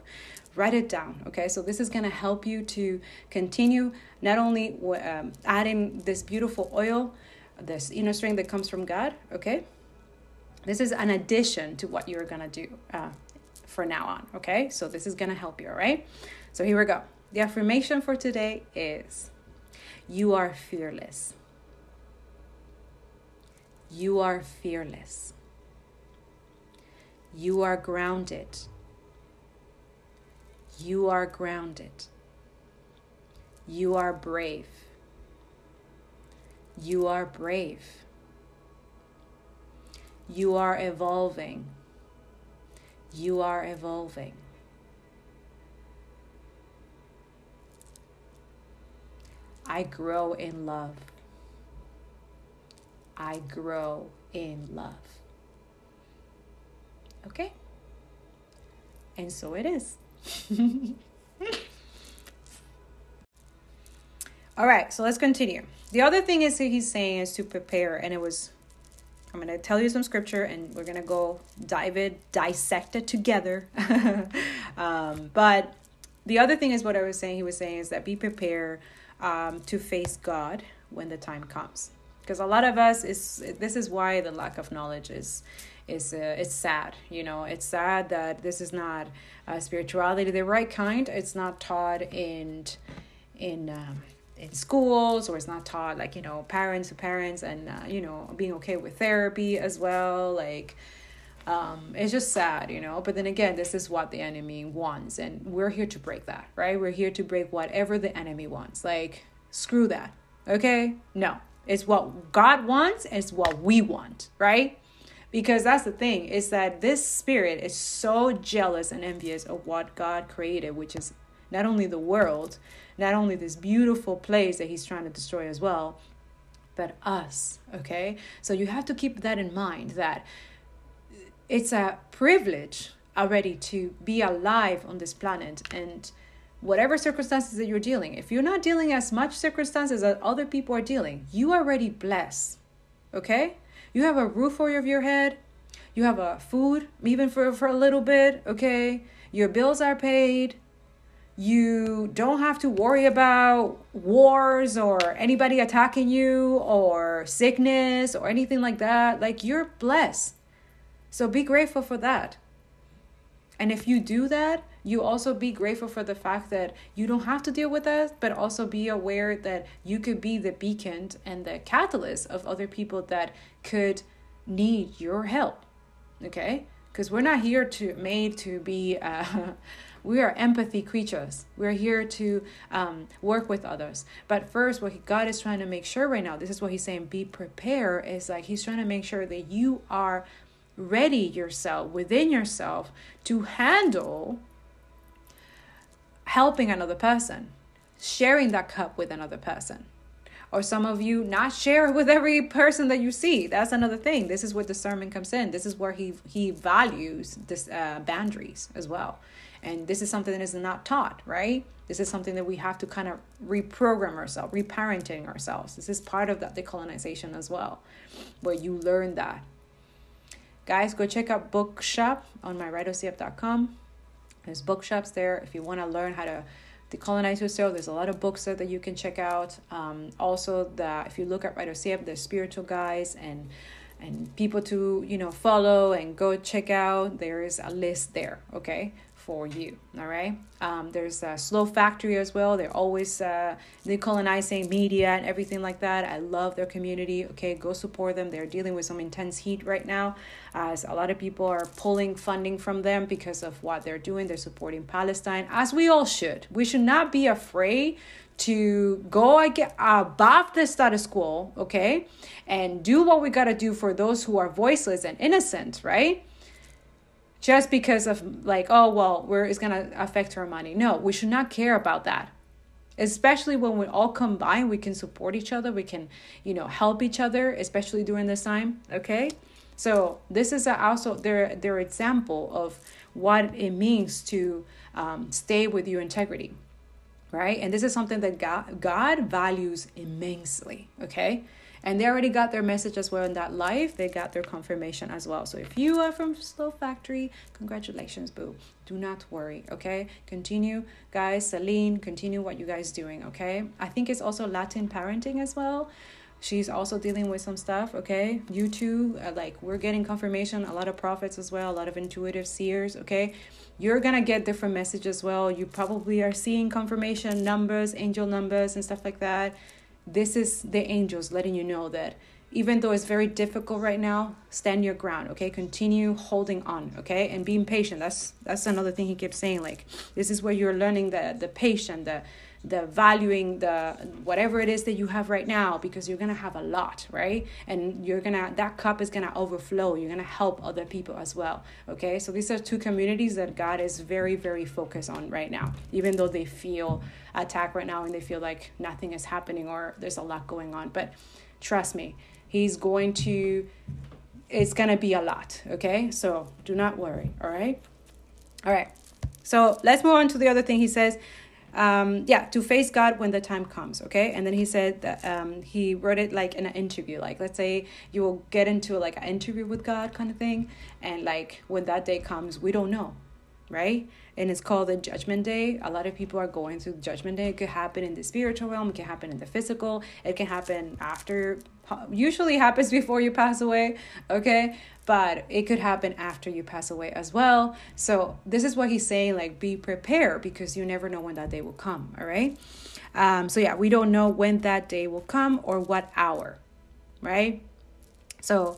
Write it down. Okay. So this is gonna help you to continue not only um, adding this beautiful oil, this inner strength that comes from God. Okay. This is an addition to what you're gonna do uh, for now on. Okay. So this is gonna help you. All right. So here we go. The affirmation for today is, "You are fearless." You are fearless. You are grounded. You are grounded. You are brave. You are brave. You are evolving. You are evolving. I grow in love. I grow in love. Okay? And so it is. All right, so let's continue. The other thing is that he's saying is to prepare, and it was I'm going to tell you some scripture and we're going to go dive it, dissect it together. um, but the other thing is what I was saying, he was saying is that be prepared um, to face God when the time comes because a lot of us is this is why the lack of knowledge is is uh, it's sad you know it's sad that this is not uh, spirituality the right kind it's not taught in in um, in schools or it's not taught like you know parents to parents and uh, you know being okay with therapy as well like um, it's just sad, you know. But then again, this is what the enemy wants, and we're here to break that, right? We're here to break whatever the enemy wants. Like, screw that, okay? No, it's what God wants, it's what we want, right? Because that's the thing, is that this spirit is so jealous and envious of what God created, which is not only the world, not only this beautiful place that he's trying to destroy as well, but us, okay? So you have to keep that in mind that it's a privilege already to be alive on this planet and whatever circumstances that you're dealing, if you're not dealing as much circumstances that other people are dealing, you already blessed. Okay? You have a roof over your head. You have a food, even for, for a little bit. Okay? Your bills are paid. You don't have to worry about wars or anybody attacking you or sickness or anything like that. Like, you're blessed. So be grateful for that. And if you do that, you also be grateful for the fact that you don't have to deal with that, but also be aware that you could be the beacon and the catalyst of other people that could need your help. Okay? Because we're not here to made to be uh, we are empathy creatures. We're here to um, work with others. But first, what God is trying to make sure right now, this is what He's saying: be prepared. Is like He's trying to make sure that you are ready yourself within yourself to handle helping another person, sharing that cup with another person. Or some of you not share with every person that you see. That's another thing. This is where discernment comes in. This is where he he values this uh, boundaries as well. and this is something that is not taught right this is something that we have to kind of reprogram ourselves reparenting ourselves this is part of that decolonization as well where you learn that guys go check out bookshop on my writersyep.com there's bookshops there. If you want to learn how to decolonize yourself there's a lot of books there that you can check out. Um, also the if you look at writersyep there's spiritual guys and and people to you know follow and go check out. There is a list there okay for you all right? Um, there's a slow factory as well. They're always uh, decolonizing media and everything like that. I love their community okay? Go support them. They're dealing with some intense heat right now as a lot of people are pulling funding from them because of what they're doing. They're supporting palestine as we all should. We should not be afraid to go above the status quo, okay, and do what we got to do for those who are voiceless and innocent, right? Just because of like, oh well, we're it's gonna affect our money. No, we should not care about that. Especially when we all combine, we can support each other. We can, you know, help each other, especially during this time. Okay, so this is also their their example of what it means to um, stay with your integrity right? And this is something that God, God values immensely, okay? And they already got their message as well in that life. They got their confirmation as well. So if you are from Slow Factory, congratulations, boo. Do not worry, okay? Continue, guys. Celine, continue what you guys doing, okay? I think it's also Latin parenting as well she's also dealing with some stuff okay you too uh, like we're getting confirmation a lot of prophets as well a lot of intuitive seers okay you're gonna get different messages as well. You probably are seeing confirmation numbers, angel numbers, and stuff like that. This is the angels letting you know that even though it's very difficult right now, stand your ground, okay? Continue holding on, okay? And being patient. That's that's another thing he keeps saying. Like this is where you're learning the the patient, the the valuing the whatever it is that you have right now because you're gonna have a lot right? And you're gonna that cup is gonna overflow. You're gonna help other people as well okay? So these are two communities that god is very very focused on right now. Even though they feel attacked right now and they feel like nothing is happening or there's a lot going on. But trust me he's going to it's gonna be a lot okay? So do not worry all right? All right. So let's move on to the other thing. He says um, yeah, to face God when the time comes, okay? And then he said that um, he wrote it like in an interview. Like, let's say you will get into like an interview with God kind of thing. And like when that day comes, we don't know, right? And it's called the judgment day. A lot of people are going through judgment day. It could happen in the spiritual realm, it can happen in the physical, it can happen after, usually happens before you pass away, okay? but it could happen after you pass away as well. So this is what he's saying like be prepared because you never know when that day will come, all right? Um, so yeah, we don't know when that day will come or what hour, right? So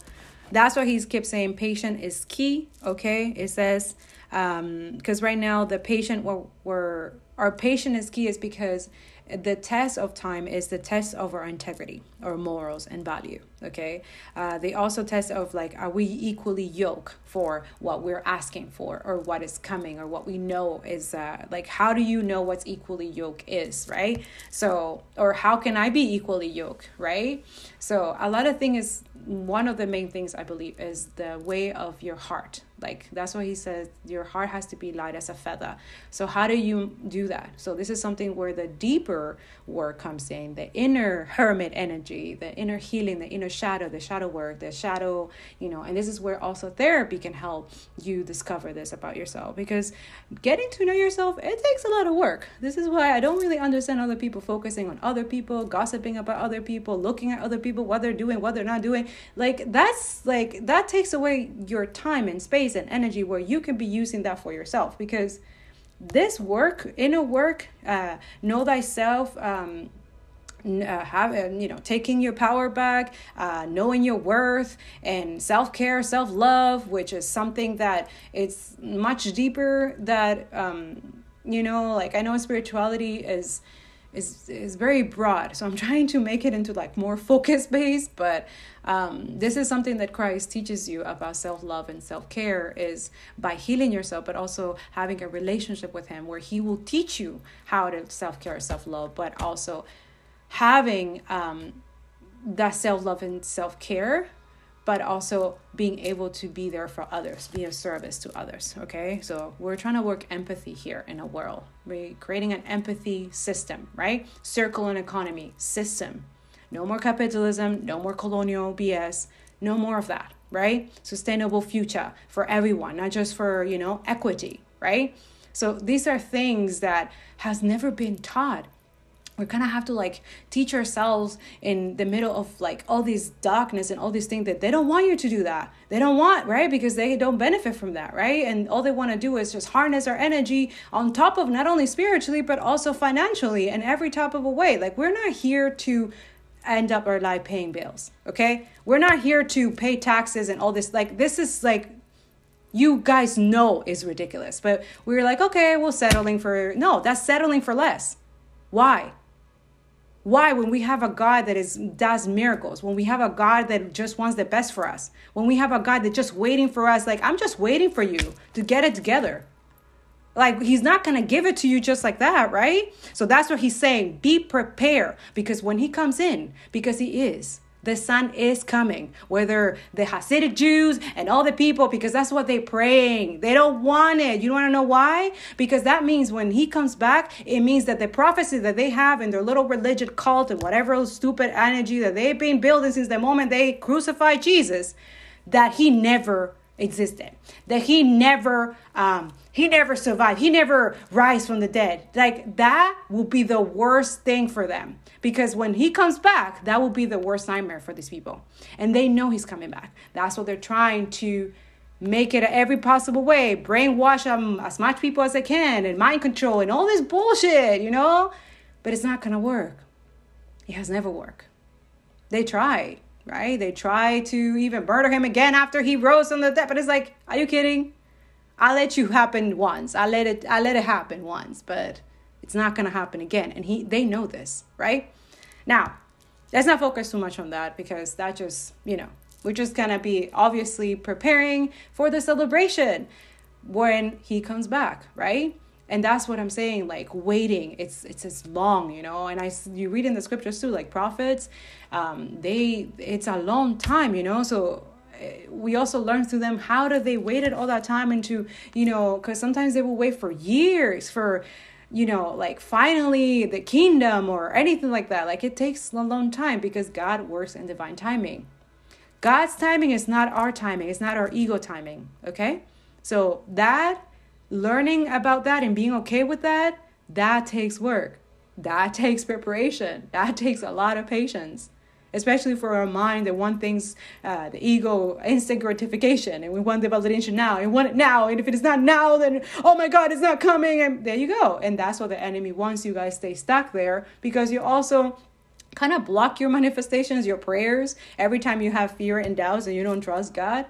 that's why he's kept saying patient is key, okay? It says um because right now the patient we're, we're our patient is key is because the test of time is the test of our integrity or morals and value okay? Uh, they also test of like are we equally yoke for what we're asking for or what is coming or what we know is uh, like how do you know what's equally yoke is right? So or how can i be equally yoke right? So a lot of things one of the main things i believe is the way of your heart like that's why he says your heart has to be light as a feather. So how do you do that? So this is something where the deeper work comes in, the inner hermit energy, the inner healing, the inner shadow, the shadow work, the shadow, you know, and this is where also therapy can help you discover this about yourself because getting to know yourself, it takes a lot of work. This is why I don't really understand other people focusing on other people, gossiping about other people, looking at other people, what they're doing, what they're not doing. Like that's like that takes away your time and space space and energy where you can be using that for yourself. Because this work inner work uh, know thyself um, uh, have uh, you know taking your power back uh, knowing your worth and self-care self-love which is something that it's much deeper that um, you know like i know spirituality is is is very broad. So i'm trying to make it into like more focus based but um, this is something that christ teaches you about self-love and self-care is by healing yourself but also having a relationship with him where he will teach you how to self-care self-love but also having um, that self-love and self-care but also being able to be there for others, be a service to others. Okay, so we're trying to work empathy here in a world. We're creating an empathy system, right? Circle and economy system. No more capitalism, no more colonial BS, no more of that, right? Sustainable future for everyone, not just for, you know, equity, right? So these are things that has never been taught we kind of have to like teach ourselves in the middle of like all these darkness and all these things that they don't want you to do that. They don't want right? Because they don't benefit from that right? And all they want to do is just harness our energy on top of not only spiritually but also financially and every type of a way. Like we're not here to end up our life paying bills okay? We're not here to pay taxes and all this. Like this is like you guys know is ridiculous. But we are like okay we're settling for no that's settling for less. Why why, when we have a God that is does miracles, when we have a God that just wants the best for us, when we have a God that's just waiting for us, like I'm just waiting for you to get it together. Like he's not gonna give it to you just like that, right? So that's what he's saying. Be prepared because when he comes in, because he is, the Son is coming. Whether the hasidic jews and all the people because that's what they're praying. They don't want it. You don't want to know why? Because that means when he comes back it means that the prophecy that they have in their little religious cult and whatever stupid energy that they've been building since the moment they crucified jesus that he never existed. That he never um, he never survived. He never rise from the dead. Like that will be the worst thing for them. Because when he comes back that will be the worst nightmare for these people. And they know he's coming back. That's what they're trying to make it every possible way. Brainwash them as much people as they can and mind control and all this bullshit you know? But it's not gonna work. It has never worked. They tried right? They try to even murder him again after he rose from the dead. But it's like, are you kidding? I let you happen once. I let it I let it happen once, but it's not gonna happen again. And he they know this, right? Now, let's not focus too much on that because that just, you know, we're just gonna be obviously preparing for the celebration when he comes back, right? and that's what i'm saying like waiting it's it's as long you know and i you read in the scriptures too like prophets um they it's a long time you know so we also learn through them how do they waited all that time into you know because sometimes they will wait for years for you know like finally the kingdom or anything like that. Like it takes a long time because god works in divine timing. God's timing is not our timing. It's not our ego timing okay? So that learning about that and being okay with that, that takes work. That takes preparation. That takes a lot of patience, especially for our mind that want things, uh, the ego, instant gratification, and we want the validation now, and want it now. And if it is not now, then oh my God, it's not coming. And there you go. And that's what the enemy wants you guys stay stuck there because you also kind of block your manifestations, your prayers every time you have fear and doubts and you don't trust God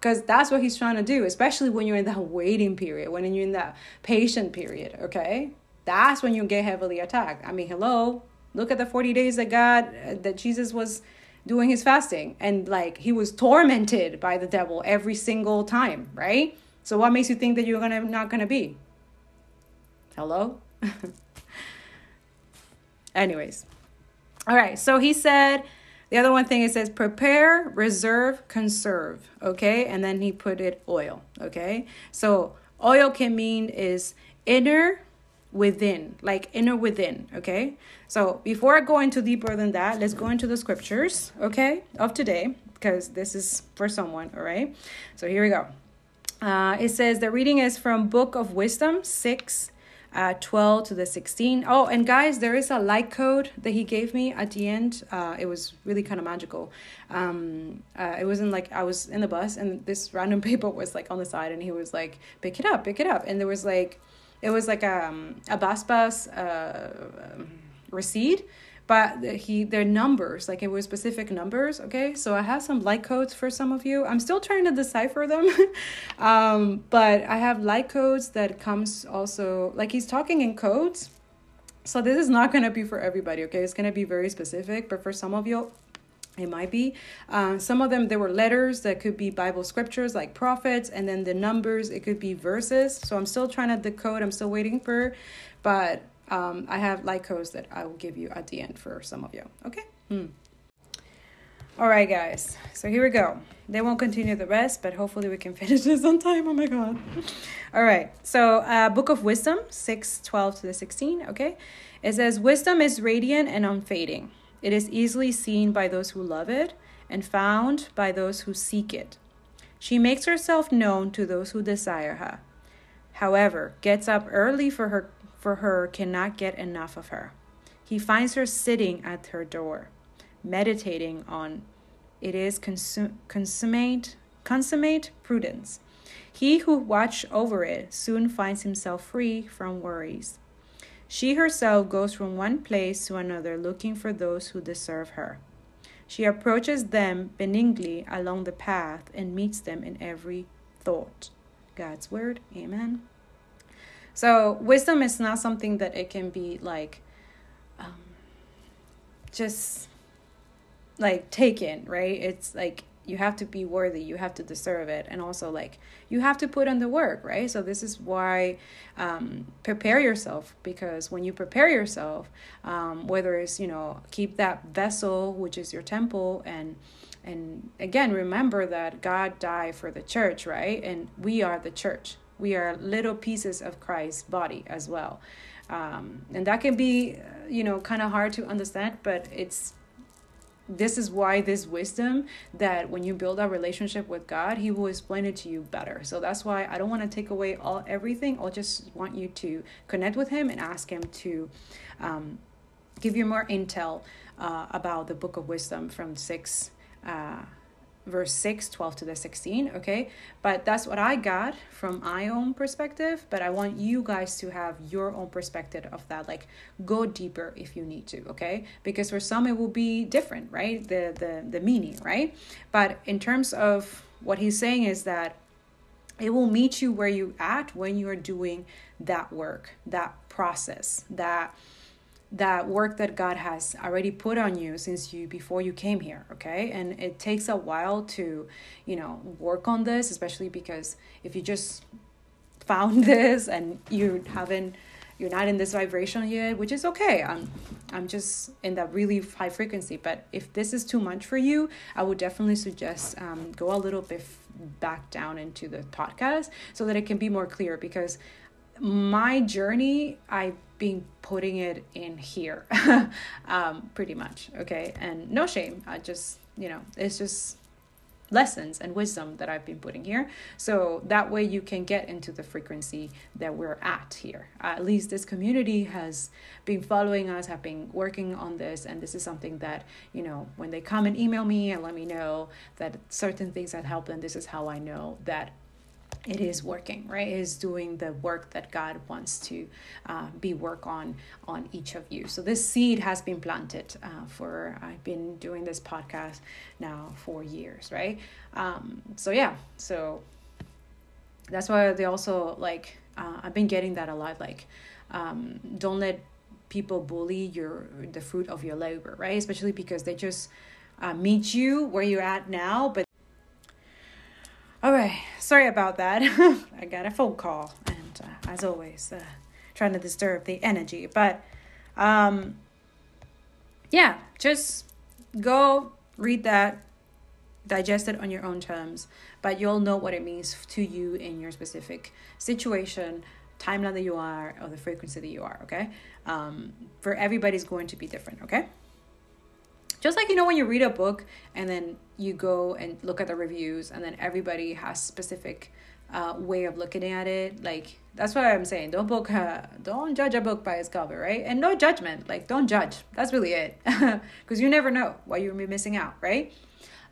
because that's what he's trying to do especially when you're in that waiting period when you're in that patient period okay that's when you get heavily attacked i mean hello look at the 40 days that god that jesus was doing his fasting and like he was tormented by the devil every single time right so what makes you think that you're gonna not gonna be hello anyways all right so he said the other one thing it says prepare, reserve, conserve. Okay. And then he put it oil. Okay. So oil can mean is inner within, like inner within. Okay. So before I go into deeper than that, let's go into the scriptures. Okay. Of today, because this is for someone. All right. So here we go. Uh, it says the reading is from Book of Wisdom 6 uh, 12 to the 16. Oh, and guys, there is a like code that he gave me at the end. Uh, it was really kind of magical. Um, uh, it wasn't like I was in the bus and this random paper was like on the side and he was like, pick it up, pick it up. And there was like, it was like um, a bus bus uh, receipt but he their numbers like it was specific numbers okay? So i have some like codes for some of you. I'm still trying to decipher them um, but i have like codes that comes also like he's talking in codes. So this is not going to be for everybody okay? It's going to be very specific but for some of you it might be uh, some of them there were letters that could be bible scriptures like prophets and then the numbers it could be verses so i'm still trying to decode i'm still waiting for but um, I have like codes that I will give you at the end for some of you. Okay. Hmm. All right, guys. So here we go. They won't continue the rest, but hopefully we can finish this on time. Oh my God. All right. So, uh, Book of Wisdom, 6 12 to the 16. Okay. It says, Wisdom is radiant and unfading. It is easily seen by those who love it and found by those who seek it. She makes herself known to those who desire her. However, gets up early for her for her cannot get enough of her. He finds her sitting at her door, meditating on it is consum- consummate consummate prudence. He who watch over it soon finds himself free from worries. She herself goes from one place to another looking for those who deserve her. She approaches them benignly along the path and meets them in every thought. God's word. Amen. So, wisdom is not something that it can be like um, just like taken, right? It's like you have to be worthy you have to deserve it and also like you have to put in the work right? So this is why um, prepare yourself because when you prepare yourself um, whether it's you know keep that vessel which is your temple and and again remember that god died for the church right? And we are the church. We are little pieces of christ's body as well. Um, and that can be you know kind of hard to understand but it's this is why this wisdom that when you build a relationship with God, He will explain it to you better. So that's why I don't want to take away all everything. I'll just want you to connect with Him and ask Him to um, give you more intel uh, about the Book of Wisdom from six. Uh, verse 6 12 to the 16 okay? But that's what i got from my own perspective but i want you guys to have your own perspective of that like go deeper if you need to okay? Because for some it will be different right? The the the meaning right? But in terms of what he's saying is that it will meet you where you at when you are doing that work that process that that work that God has already put on you since you before you came here, okay? And it takes a while to, you know, work on this, especially because if you just found this and you haven't you're not in this vibration yet, which is okay. I'm I'm just in that really high frequency, but if this is too much for you, I would definitely suggest um, go a little bit back down into the podcast so that it can be more clear because my journey I've been putting it in here um, pretty much okay? And no shame I just you know it's just lessons and wisdom that I've been putting here. So that way you can get into the frequency that we're at here. At least this community has been following us have been working on this and this is something that you know when they come and email me and let me know that certain things that helped them this is how I know that it is working right? It is doing the work that god wants to uh, be work on on each of you. So this seed has been planted uh, for i've been doing this podcast now for years right? Um, so yeah so that's why they also like uh, i've been getting that a lot like um, don't let people bully your the fruit of your labor right? Especially because they just uh, meet you where you're at now but all right, sorry about that. I got a phone call, and uh, as always, uh, trying to disturb the energy. But um, yeah, just go read that, digest it on your own terms, but you'll know what it means to you in your specific situation, timeline that you are, or the frequency that you are. Okay, um, for everybody's going to be different. Okay just like you know when you read a book and then you go and look at the reviews and then everybody has specific uh, way of looking at it like that's what i'm saying. Don't book uh, don't judge a book by its cover right? And no judgment. Like don't judge. That's really it. Because you never know what you're missing out right?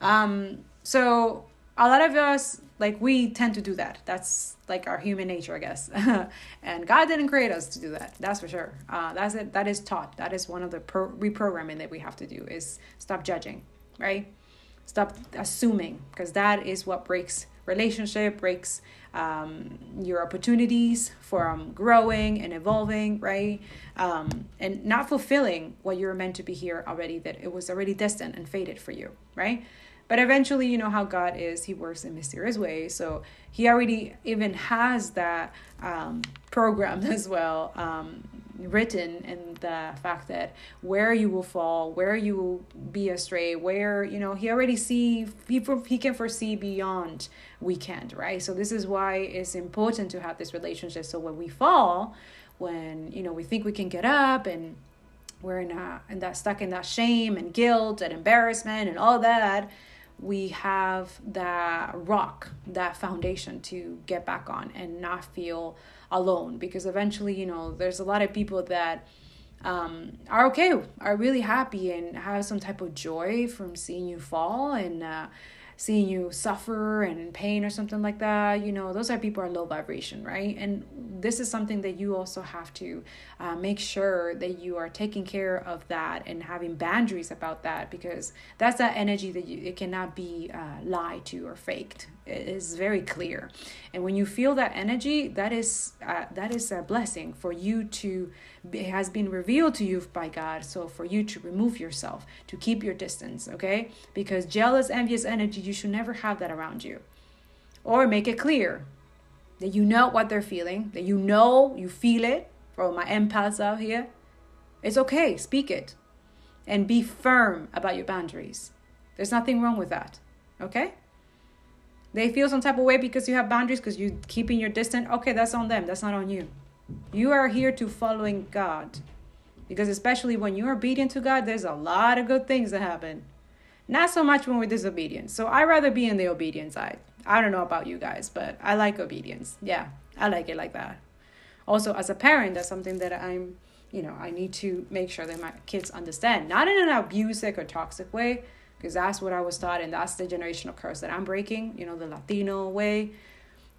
Um so a lot of us like we tend to do that. That's like our human nature i guess. And god didn't create us to do that that's for sure. Uh, that's it that is taught. That is one of the pro- reprogramming that we have to do is stop judging right? Stop assuming because that is what breaks relationship breaks um, your opportunities for um, growing and evolving right? Um, and not fulfilling what you're meant to be here already that it was already destined and fated for you right but eventually, you know how God is, He works in mysterious ways. So He already even has that um, program as well. Um, written in the fact that where you will fall, where you will be astray, where you know he already see he, he can foresee beyond we can't, right? So this is why it's important to have this relationship. So when we fall, when you know we think we can get up and we're in, a, in that stuck in that shame and guilt and embarrassment and all that we have that rock that foundation to get back on and not feel alone. Because eventually you know there's a lot of people that um, are okay are really happy and have some type of joy from seeing you fall. And uh, seeing you suffer and in pain or something like that you know those are people are low vibration right? And this is something that you also have to uh, make sure that you are taking care of that and having boundaries about that because that's that energy that you, it cannot be uh, lied to or faked is very clear. And when you feel that energy that is uh, that is a blessing for you to has been revealed to you by god. So for you to remove yourself to keep your distance okay? Because jealous envious energy you should never have that around you. Or make it clear that you know what they're feeling that you know you feel it for my empaths out here. It's okay speak it. And be firm about your boundaries. There's nothing wrong with that okay they feel some type of way because you have boundaries because you're keeping your distance. Okay, that's on them. That's not on you. You are here to following God. Because especially when you're obedient to God, there's a lot of good things that happen. Not so much when we're disobedient. So I rather be in the obedient side. I don't know about you guys, but I like obedience. Yeah, I like it like that. Also, as a parent, that's something that I'm, you know, I need to make sure that my kids understand. Not in an abusive or toxic way, because that's what I was taught, and that's the generational curse that I'm breaking. You know, the Latino way.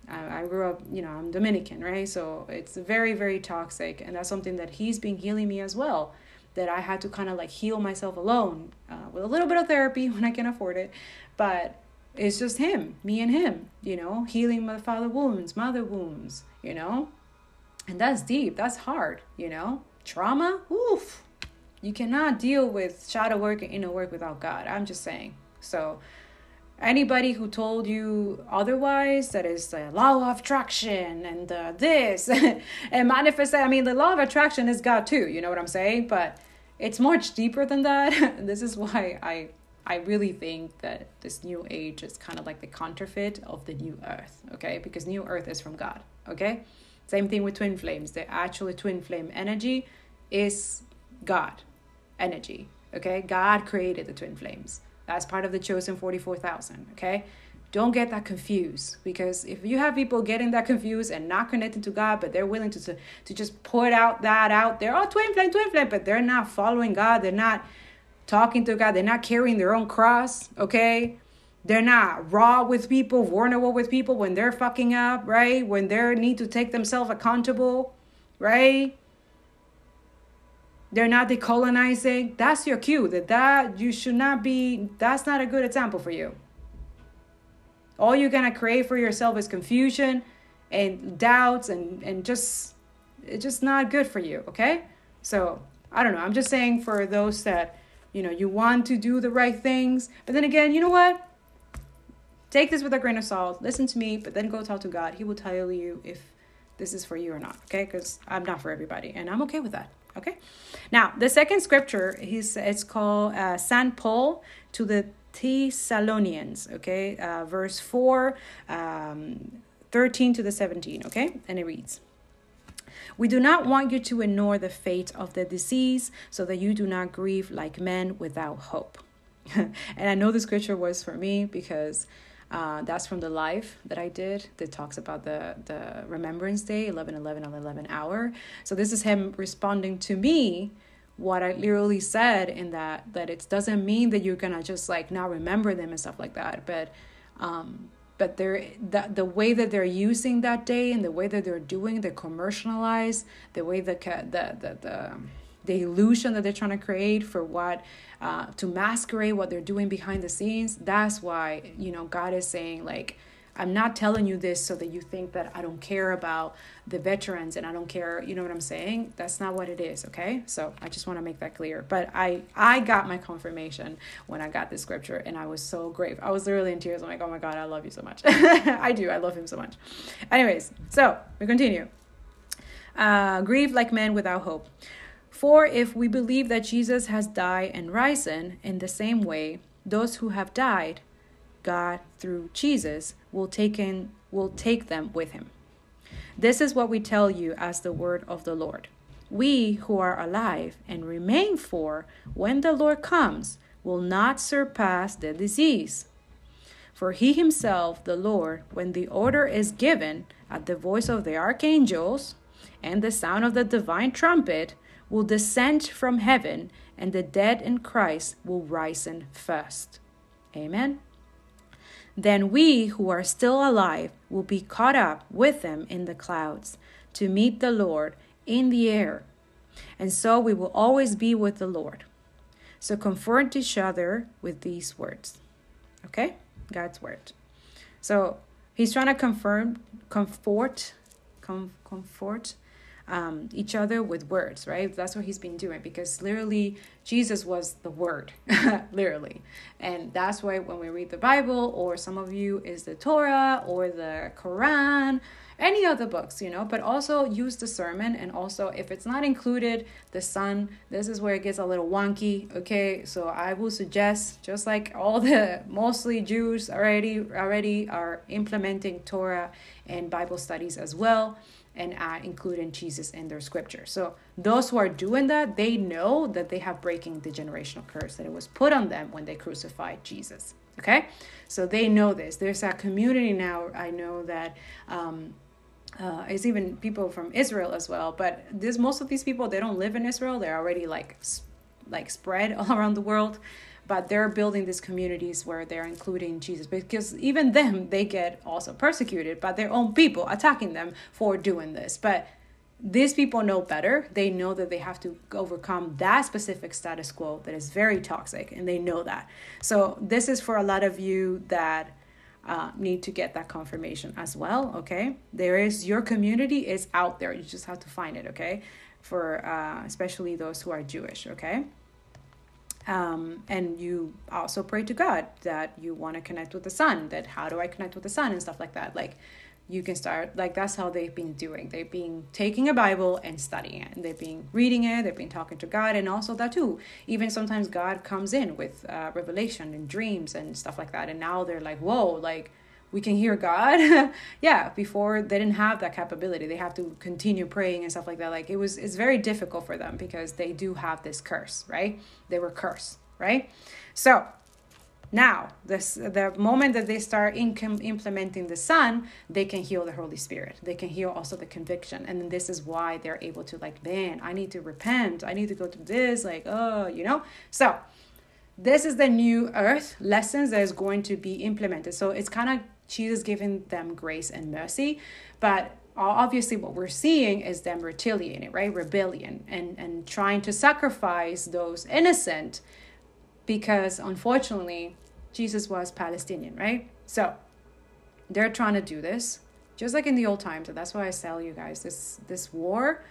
I, I grew up, you know, I'm Dominican, right? So it's very, very toxic, and that's something that he's been healing me as well. That I had to kind of like heal myself alone uh, with a little bit of therapy when I can afford it, but it's just him, me and him, you know, healing my father wounds, mother wounds, you know, and that's deep, that's hard, you know, trauma, oof you cannot deal with shadow work and inner work without God. I'm just saying. So, anybody who told you otherwise, that is the law of attraction and this and manifest. I mean, the law of attraction is God too. You know what I'm saying? But it's much deeper than that. this is why I I really think that this new age is kind of like the counterfeit of the new earth. Okay, because new earth is from God. Okay, same thing with twin flames. The actual twin flame energy is God energy. Okay, God created the twin flames. That's part of the chosen 44,000. Okay, don't get that confused because if you have people getting that confused and not connected to God, but they're willing to, to, to just put out that out there, oh, twin flame, twin flame, but they're not following God, they're not talking to God, they're not carrying their own cross, okay? They're not raw with people, vulnerable with people when they're fucking up, right? When they need to take themselves accountable, right? They're not decolonizing. That's your cue that that you should not be that's not a good example for you. All you're gonna create for yourself is confusion and doubts and and just it's just not good for you okay? So i don't know i'm just saying for those that you know you want to do the right things. But then again you know what? Take this with a grain of salt. Listen to me but then go talk to god. He will tell you if this is for you or not okay? Because i'm not for everybody and i'm okay with that Okay. Now, the second scripture is it's called uh, St. Paul to the Thessalonians, okay, uh, verse 4, um, 13 to the 17, okay, and it reads. We do not want you to ignore the fate of the disease so that you do not grieve like men without hope. and I know the scripture was for me because uh, that's from the live that I did that talks about the the Remembrance Day, 11 11 on 11 hour. So this is him responding to me what I literally said in that that it doesn't mean that you're gonna just like not remember them and stuff like that, but um, but they're the, the way that they're using that day and the way that they're doing the commercialize the way the the the, the the illusion that they're trying to create for what uh, to masquerade what they're doing behind the scenes that's why you know god is saying like i'm not telling you this so that you think that i don't care about the veterans and i don't care you know what i'm saying? That's not what it is okay? So i just want to make that clear. But i i got my confirmation when i got this scripture and i was so grateful. I was literally in tears. I'm like oh my god i love you so much. I do. I love him so much. Anyways so we continue. Uh, grieve like men without hope. For if we believe that Jesus has died and risen in the same way, those who have died, God through Jesus will take in, will take them with him. This is what we tell you as the word of the Lord. We who are alive and remain for when the Lord comes will not surpass the disease. For he himself, the Lord, when the order is given at the voice of the archangels and the sound of the divine trumpet, will descend from heaven, and the dead in Christ will rise in first. Amen. Then we who are still alive will be caught up with them in the clouds to meet the Lord in the air. And so we will always be with the Lord. So comfort each other with these words. Okay? God's word. So he's trying to confirm, comfort, com- comfort um, each other with words, right? That's what he's been doing because literally Jesus was the word, literally. And that's why when we read the Bible, or some of you is the Torah or the Quran, any other books, you know, but also use the sermon. And also, if it's not included, the Son, this is where it gets a little wonky, okay? So I will suggest, just like all the mostly Jews already already are implementing Torah and Bible studies as well and including Jesus in their scripture. So those who are doing that, they know that they have breaking the generational curse that it was put on them when they crucified Jesus. Okay, so they know this. There's a community now. I know that. Um, uh, it's even people from Israel as well, but this most of these people they don't live in Israel. They're already like like spread all around the world but they're building these communities where they're including Jesus because even them they get also persecuted by their own people attacking them for doing this. But these people know better. They know that they have to overcome that specific status quo that is very toxic, and they know that. So, this is for a lot of you that uh, need to get that confirmation as well. Okay, there is your community is out there. You just have to find it. Okay, for uh, especially those who are Jewish. Okay. Um, and you also pray to God that you want to connect with the Son, that how do I connect with the Son and stuff like that. Like you can start like that's how they've been doing. They've been taking a Bible and studying it. They've been reading it. They've been talking to God, and also that too. Even sometimes God comes in with uh, revelation and dreams and stuff like that. And now they're like, whoa, like we can hear God. yeah, before they didn't have that capability. They have to continue praying and stuff like that. Like it was it's very difficult for them because they do have this curse, right? They were cursed, right? So, now, this the moment that they start income implementing the Son, they can heal the Holy Spirit. They can heal also the conviction, and this is why they're able to like, man, I need to repent. I need to go through this, like, oh, you know. So, this is the new earth lessons that is going to be implemented. So it's kind of Jesus giving them grace and mercy. But obviously what we're seeing is them retaliating, right? Rebellion and, and trying to sacrifice those innocent because unfortunately Jesus was Palestinian, right? So they're trying to do this just like in the old times. And that's why I tell you guys this this war,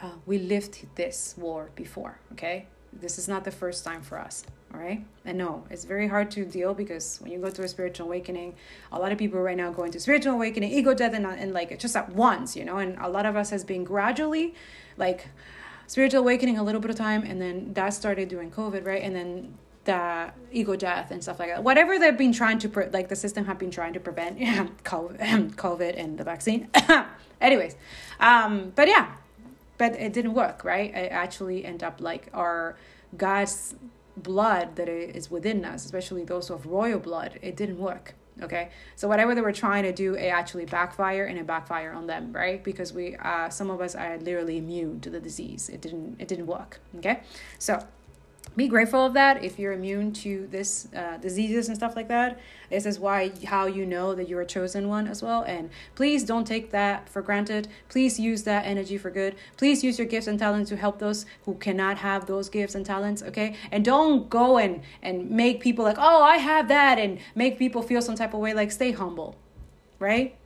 uh, we lived this war before, okay? This is not the first time for us right? And no it's very hard to deal because when you go through a spiritual awakening a lot of people right now going to spiritual awakening ego death and, and like just at once you know? And a lot of us has been gradually like spiritual awakening a little bit of time and then that started during covid right? And then the ego death and stuff like that. Whatever they've been trying to pre- like the system have been trying to prevent covid and the vaccine. Anyways um but yeah but it didn't work right? It actually end up like our god's blood that is within us, especially those of royal blood, it didn't work. Okay, so whatever they were trying to do, it actually backfire and it backfire on them, right? Because we, uh, some of us are literally immune to the disease. It didn't, it didn't work. Okay, so be grateful of that if you're immune to this uh, diseases and stuff like that. This is why how you know that you're a chosen one as well. And please don't take that for granted. Please use that energy for good. Please use your gifts and talents to help those who cannot have those gifts and talents okay? And don't go and and make people like oh i have that and make people feel some type of way. Like stay humble right?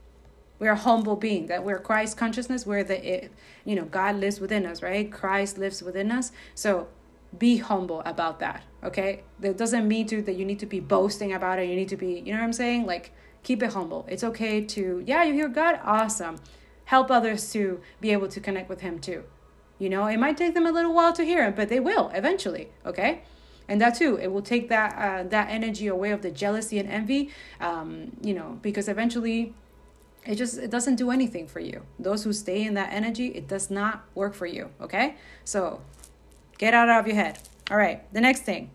We're a humble being that we're christ consciousness we're the it, you know god lives within us right? Christ lives within us. So be humble about that okay? That doesn't mean to that you need to be boasting about it you need to be you know what i'm saying? Like keep it humble. It's okay to yeah you hear god awesome. Help others to be able to connect with him too. You know, it might take them a little while to hear it, but they will eventually, okay? And that too, it will take that uh, that energy away of the jealousy and envy, um, you know, because eventually it just it doesn't do anything for you. Those who stay in that energy it does not work for you okay? So get out of your head. All right the next thing.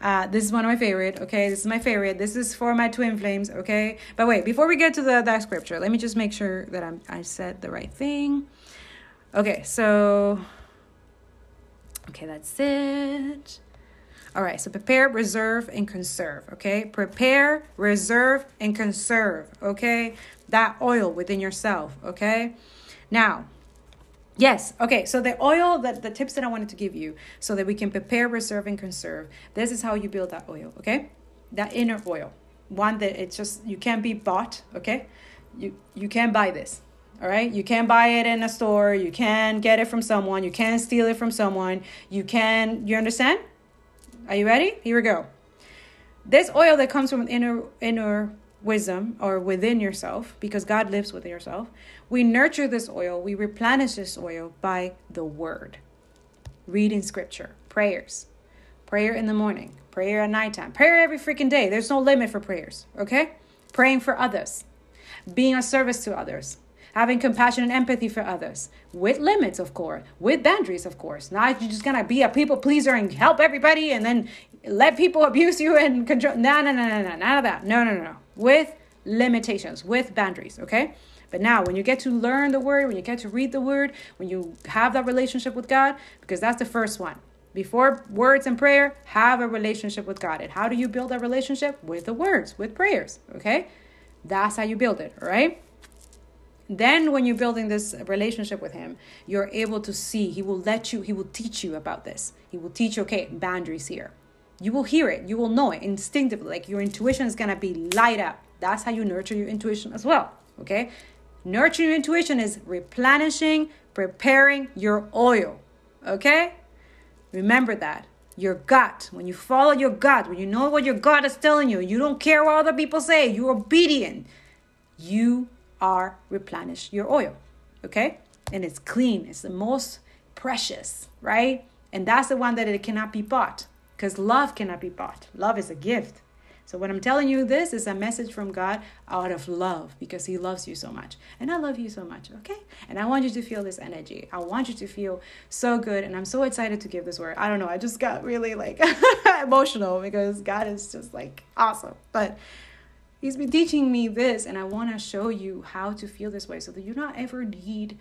Uh, this is one of my favorite okay? This is my favorite. This is for my twin flames okay? But wait before we get to the that scripture let me just make sure that i'm i said the right thing. Okay so okay that's it. All right, so prepare, reserve, and conserve. Okay, prepare, reserve, and conserve. Okay, that oil within yourself. Okay, now, yes, okay, so the oil, that the tips that I wanted to give you so that we can prepare, reserve, and conserve. This is how you build that oil. Okay, that inner oil, one that it's just you can't be bought. Okay, you you can't buy this. All right, you can't buy it in a store. You can get it from someone. You can steal it from someone. You can. You understand? Are you ready? Here we go. This oil that comes from inner inner wisdom or within yourself, because God lives within yourself, we nurture this oil, we replenish this oil by the word. Reading scripture, prayers, prayer in the morning, prayer at nighttime, prayer every freaking day. There's no limit for prayers, okay? Praying for others, being of service to others, having compassion and empathy for others with limits, of course, with boundaries, of course. Not you're just gonna be a people pleaser and help everybody and then let people abuse you and control. No, no, no, no, no, none of that. No, no, no, no. With limitations, with boundaries, okay? But now, when you get to learn the word, when you get to read the word, when you have that relationship with God, because that's the first one. Before words and prayer, have a relationship with God. And how do you build that relationship? With the words, with prayers, okay? That's how you build it, all right? then when you're building this relationship with him you're able to see he will let you he will teach you about this he will teach you okay boundaries here you will hear it you will know it instinctively like your intuition is to be light up that's how you nurture your intuition as well okay nurturing your intuition is replenishing preparing your oil okay remember that your gut when you follow your gut when you know what your gut is telling you you don't care what other people say you're obedient you are replenish your oil. Okay? And it's clean. It's the most precious, right? And that's the one that it cannot be bought because love cannot be bought. Love is a gift. So when I'm telling you this is a message from God out of love because he loves you so much. And I love you so much, okay? And I want you to feel this energy. I want you to feel so good and I'm so excited to give this word. I don't know, I just got really like emotional because God is just like awesome. But He's been teaching me this, and I want to show you how to feel this way so that you not ever need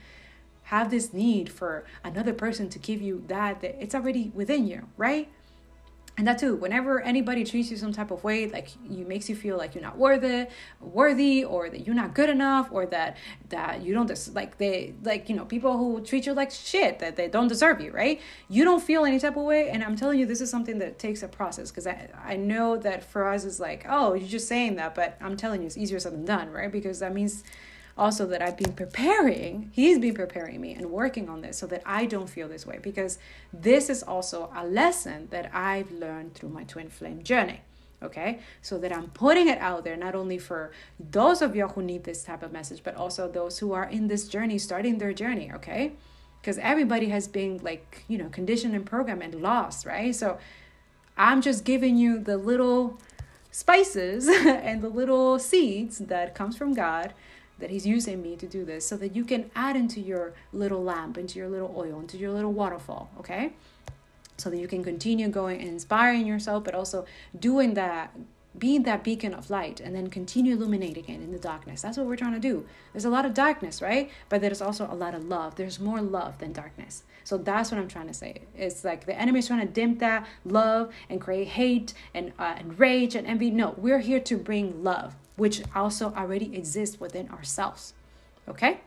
have this need for another person to give you that that it's already within you, right? And that too whenever anybody treats you some type of way like you makes you feel like you're not worthy worthy or that you're not good enough or that that you don't des- like they like you know people who treat you like shit that they don't deserve you right? You don't feel any type of way and i'm telling you this is something that takes a process because i i know that for us is like oh you're just saying that but i'm telling you it's easier said than done right? Because that means also that I've been preparing, he's been preparing me and working on this so that I don't feel this way because this is also a lesson that I've learned through my twin flame journey. Okay, so that I'm putting it out there not only for those of you who need this type of message, but also those who are in this journey, starting their journey. Okay, because everybody has been like, you know, conditioned and programmed and lost, right? So I'm just giving you the little spices and the little seeds that comes from God that he's using me to do this so that you can add into your little lamp, into your little oil, into your little waterfall, okay? So that you can continue going and inspiring yourself, but also doing that, being that beacon of light, and then continue illuminating it in the darkness. That's what we're trying to do. There's a lot of darkness, right? But there's also a lot of love. There's more love than darkness. So that's what I'm trying to say. It's like the enemy is trying to dim that love and create hate and, uh, and rage and envy. No, we're here to bring love which also already exists within ourselves. Okay?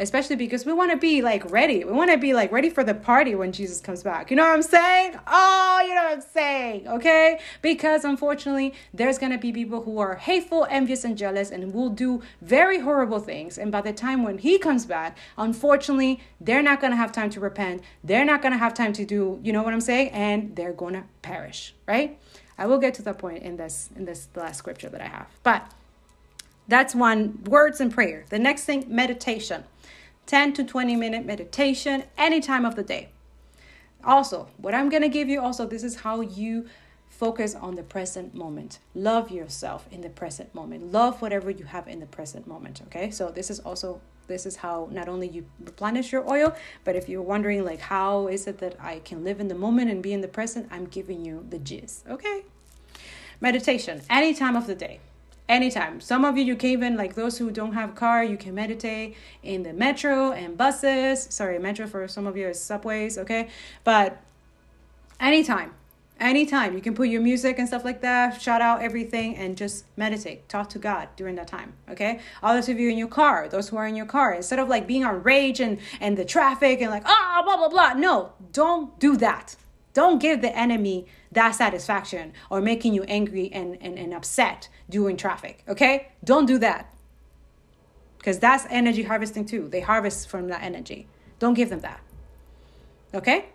Especially because we want to be like ready. We want to be like ready for the party when Jesus comes back. You know what I'm saying? Oh, you know what I'm saying? Okay? Because unfortunately, there's going to be people who are hateful, envious, and jealous and will do very horrible things. And by the time when he comes back, unfortunately, they're not going to have time to repent. They're not going to have time to do, you know what I'm saying? And they're going to perish, right? I will get to that point in this in this last scripture that I have. But That's one words and prayer. The next thing, meditation. 10 to 20 minute meditation any time of the day. Also, what I'm going to give you also this is how you focus on the present moment. Love yourself in the present moment. Love whatever you have in the present moment, okay? So this is also this is how not only you replenish your oil, but if you're wondering like how is it that I can live in the moment and be in the present, I'm giving you the gist, okay? Meditation, any time of the day anytime. Some of you, you can even, like those who don't have car, you can meditate in the metro and buses. Sorry, metro for some of you is subways, okay? But anytime, anytime, you can put your music and stuff like that, shout out everything, and just meditate. Talk to God during that time, okay? Others of you in your car, those who are in your car, instead of like being on rage and, and the traffic and like, ah, oh, blah, blah, blah. No, don't do that. Don't give the enemy that satisfaction or making you angry and, and, and upset during traffic. Okay? Don't do that. Because that's energy harvesting too. They harvest from that energy. Don't give them that. Okay?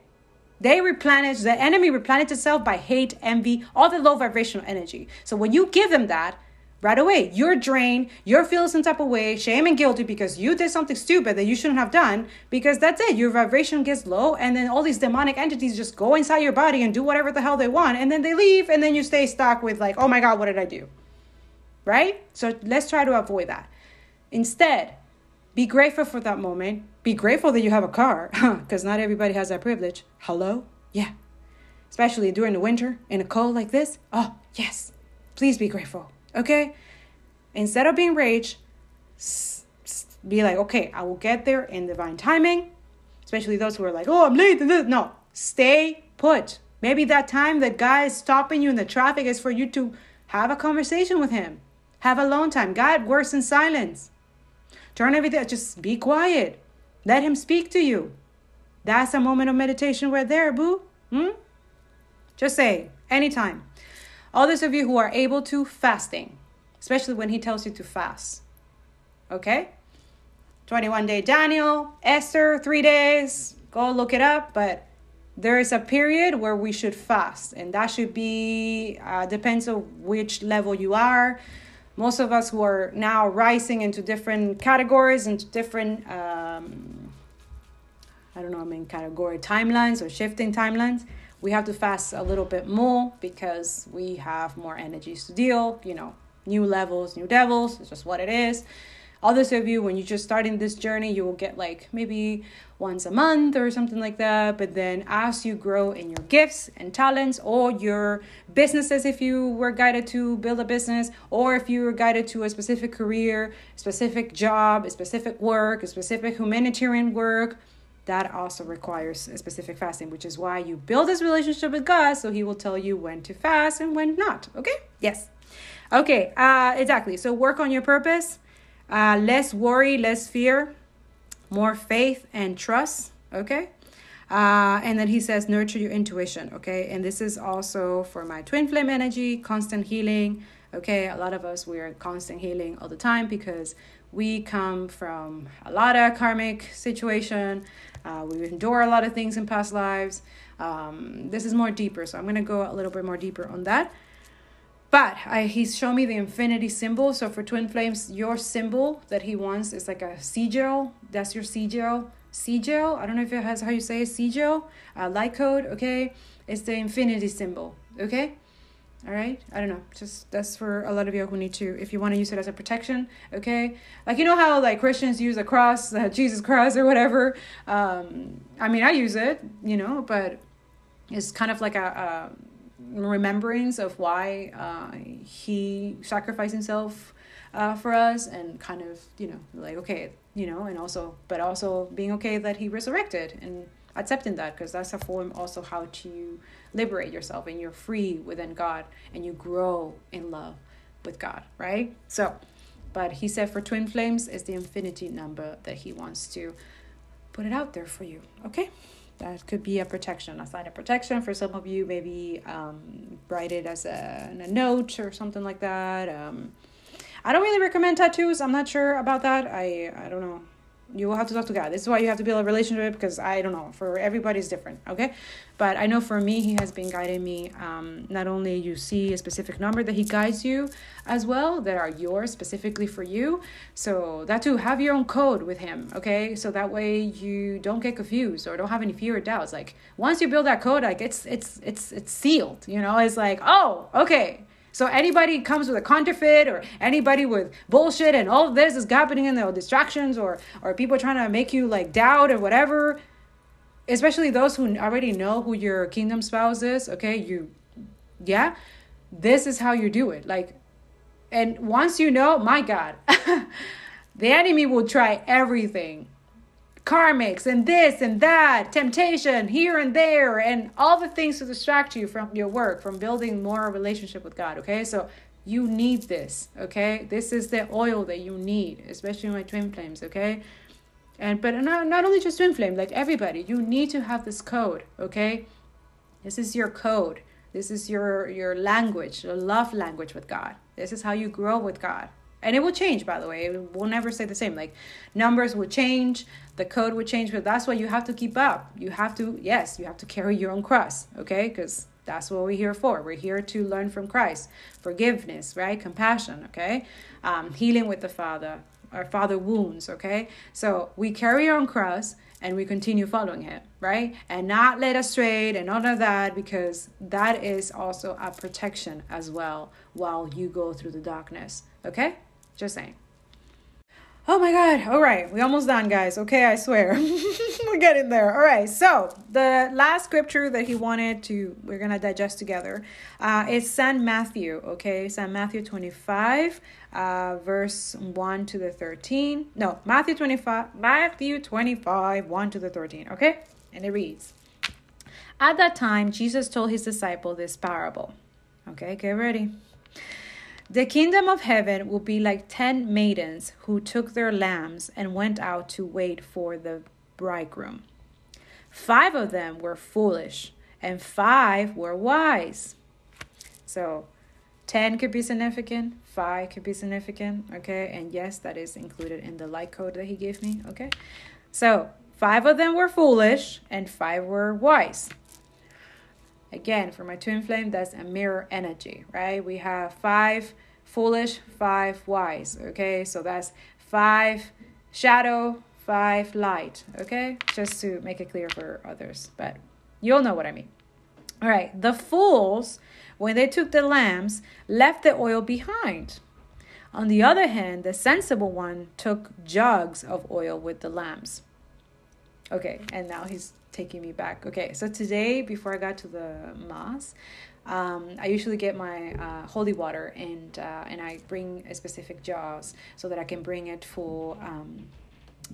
They replenish, the enemy replenishes itself by hate, envy, all the low vibrational energy. So when you give them that, right away. You're drained. You're feeling some type of way, shame and guilty because you did something stupid that you shouldn't have done. Because that's it. Your vibration gets low, and then all these demonic entities just go inside your body and do whatever the hell they want, and then they leave, and then you stay stuck with like, oh my god, what did I do? Right? So let's try to avoid that. Instead, be grateful for that moment. Be grateful that you have a car, because not everybody has that privilege. Hello? Yeah. Especially during the winter in a cold like this. Oh, yes. Please be grateful. Okay? Instead of being rage, be like, okay, I will get there in divine timing. Especially those who are like, oh, I'm late. No, stay put. Maybe that time the guy is stopping you in the traffic is for you to have a conversation with him. Have a alone time. God works in silence. Turn everything, just be quiet. Let him speak to you. That's a moment of meditation right there, boo. Hmm? Just say, anytime. All those of you who are able to, fasting, especially when he tells you to fast. Okay? 21 day Daniel, Esther, three days. Go look it up. But there is a period where we should fast, and that should be, uh, depends on which level you are. Most of us who are now rising into different categories, into different, um, I don't know, I mean, category timelines or shifting timelines we have to fast a little bit more because we have more energies to deal, you know, new levels, new devils, it's just what it is. Others of you, when you're just starting this journey, you will get like maybe once a month or something like that. But then as you grow in your gifts and talents or your businesses, if you were guided to build a business, or if you were guided to a specific career, specific job, a specific work, a specific humanitarian work, that also requires a specific fasting, which is why you build this relationship with God so He will tell you when to fast and when not. Okay? Yes. Okay, uh, exactly. So work on your purpose. Uh, less worry, less fear, more faith and trust. Okay? Uh, and then he says, nurture your intuition. Okay? And this is also for my twin flame energy, constant healing. Okay? A lot of us, we're constant healing all the time because we come from a lot of karmic situation uh, we endure a lot of things in past lives. Um, this is more deeper, so I'm going to go a little bit more deeper on that. But I, he's shown me the infinity symbol. So for twin flames, your symbol that he wants is like a sigil. That's your sigil. Sigil. I don't know if it has how you say it. Sigil. Uh, light code. Okay. It's the infinity symbol. Okay. All right. I don't know. Just that's for a lot of you who need to, if you want to use it as a protection. Okay. Like, you know how like Christians use a cross, the Jesus cross or whatever. Um, I mean, I use it, you know, but it's kind of like a, a remembrance of why uh, he sacrificed himself uh, for us and kind of, you know, like, okay, you know, and also, but also being okay that he resurrected and accepting that because that's a form also how to liberate yourself and you're free within God and you grow in love with God, right? So, but he said for twin flames is the infinity number that he wants to put it out there for you, okay? That could be a protection, a sign of protection for some of you. Maybe um, write it as a, a note or something like that. Um, I don't really recommend tattoos. I'm not sure about that. I I don't know you will have to talk to God. This is why you have to build a relationship because I don't know, for everybody's different, okay? But I know for me, He has been guiding me. Um, not only you see a specific number that He guides you as well, that are yours specifically for you. So that too, have your own code with Him, okay? So that way you don't get confused or don't have any fear or doubts. Like once you build that code, like it's it's it's it's sealed. You know, it's like oh okay so anybody comes with a counterfeit or anybody with bullshit and all this is happening in the distractions or or people trying to make you like doubt or whatever, especially those who already know who your kingdom spouse is, okay? You yeah, this is how you do it. Like and once you know, my God, the enemy will try everything karmics and this and that, temptation here and there, and all the things to distract you from your work, from building more relationship with God. Okay, so you need this. Okay, this is the oil that you need, especially my twin flames. Okay, and but not not only just twin flame, like everybody, you need to have this code. Okay, this is your code. This is your your language, your love language with God. This is how you grow with God and it will change by the way it will never stay the same like numbers will change the code would change but that's why you have to keep up. You have to yes you have to carry your own cross okay? Because that's what we're here for. We're here to learn from christ. Forgiveness right? Compassion okay? Um, healing with the father our father wounds okay? So we carry our own cross and we continue following him right? And not led astray and all of that because that is also a protection as well while you go through the darkness okay? Just saying. Oh my God. All right. We almost done, guys. Okay, I swear. We're getting there. All right. So, the last scripture that he wanted to, we're going to digest together, uh, is St. Matthew. Okay. St. Matthew 25, uh, verse 1 to the 13. No, Matthew 25, Matthew 25, 1 to the 13. Okay. And it reads At that time, Jesus told his disciple this parable. Okay, get ready. The kingdom of heaven will be like ten maidens who took their lamps and went out to wait for the bridegroom. Five of them were foolish, and five were wise. So, 10 could be significant, 5 could be significant, okay? And yes, that is included in the light code that he gave me, okay? So, 5 of them were foolish, and 5 were wise. Again, for my twin flame, that's a mirror energy, right? We have five foolish, five wise, okay? So that's five shadow, five light, okay? Just to make it clear for others, but you'll know what I mean. All right, the fools, when they took the lamps, left the oil behind. On the other hand, the sensible one took jugs of oil with the lamps. Okay, and now he's taking me back. Okay, so today, before I got to the mass, um, I usually get my uh, holy water and uh, and I bring a specific jars so that I can bring it for um,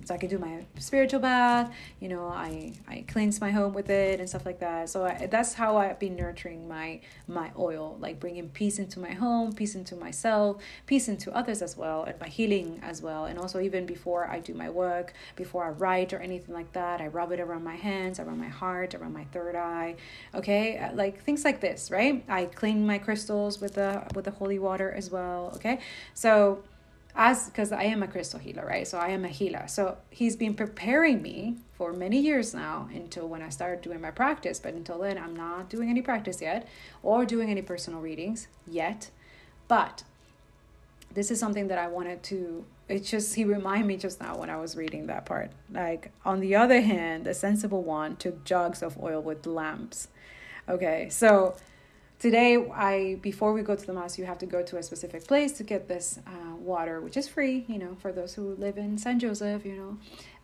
so I can do my spiritual bath. You know, I I cleanse my home with it and stuff like that. So I, that's how I've been nurturing my my oil, like bringing peace into my home, peace into myself, peace into others as well, and my healing as well. And also even before I do my work, before I write or anything like that, I rub it around my hands, around my heart, around my third eye. Okay, uh, like things like this, right? I clean my crystals with the with the holy water as well. Okay, so as because I am a crystal healer, right? So I am a healer. So he's been preparing me for many years now until when I started doing my practice. But until then, I'm not doing any practice yet or doing any personal readings yet. But this is something that I wanted to. It's just he reminded me just now when I was reading that part. Like on the other hand, the sensible one took jugs of oil with lamps. Okay, so today i before we go to the mass you have to go to a specific place to get this uh, water which is free you know for those who live in san joseph you know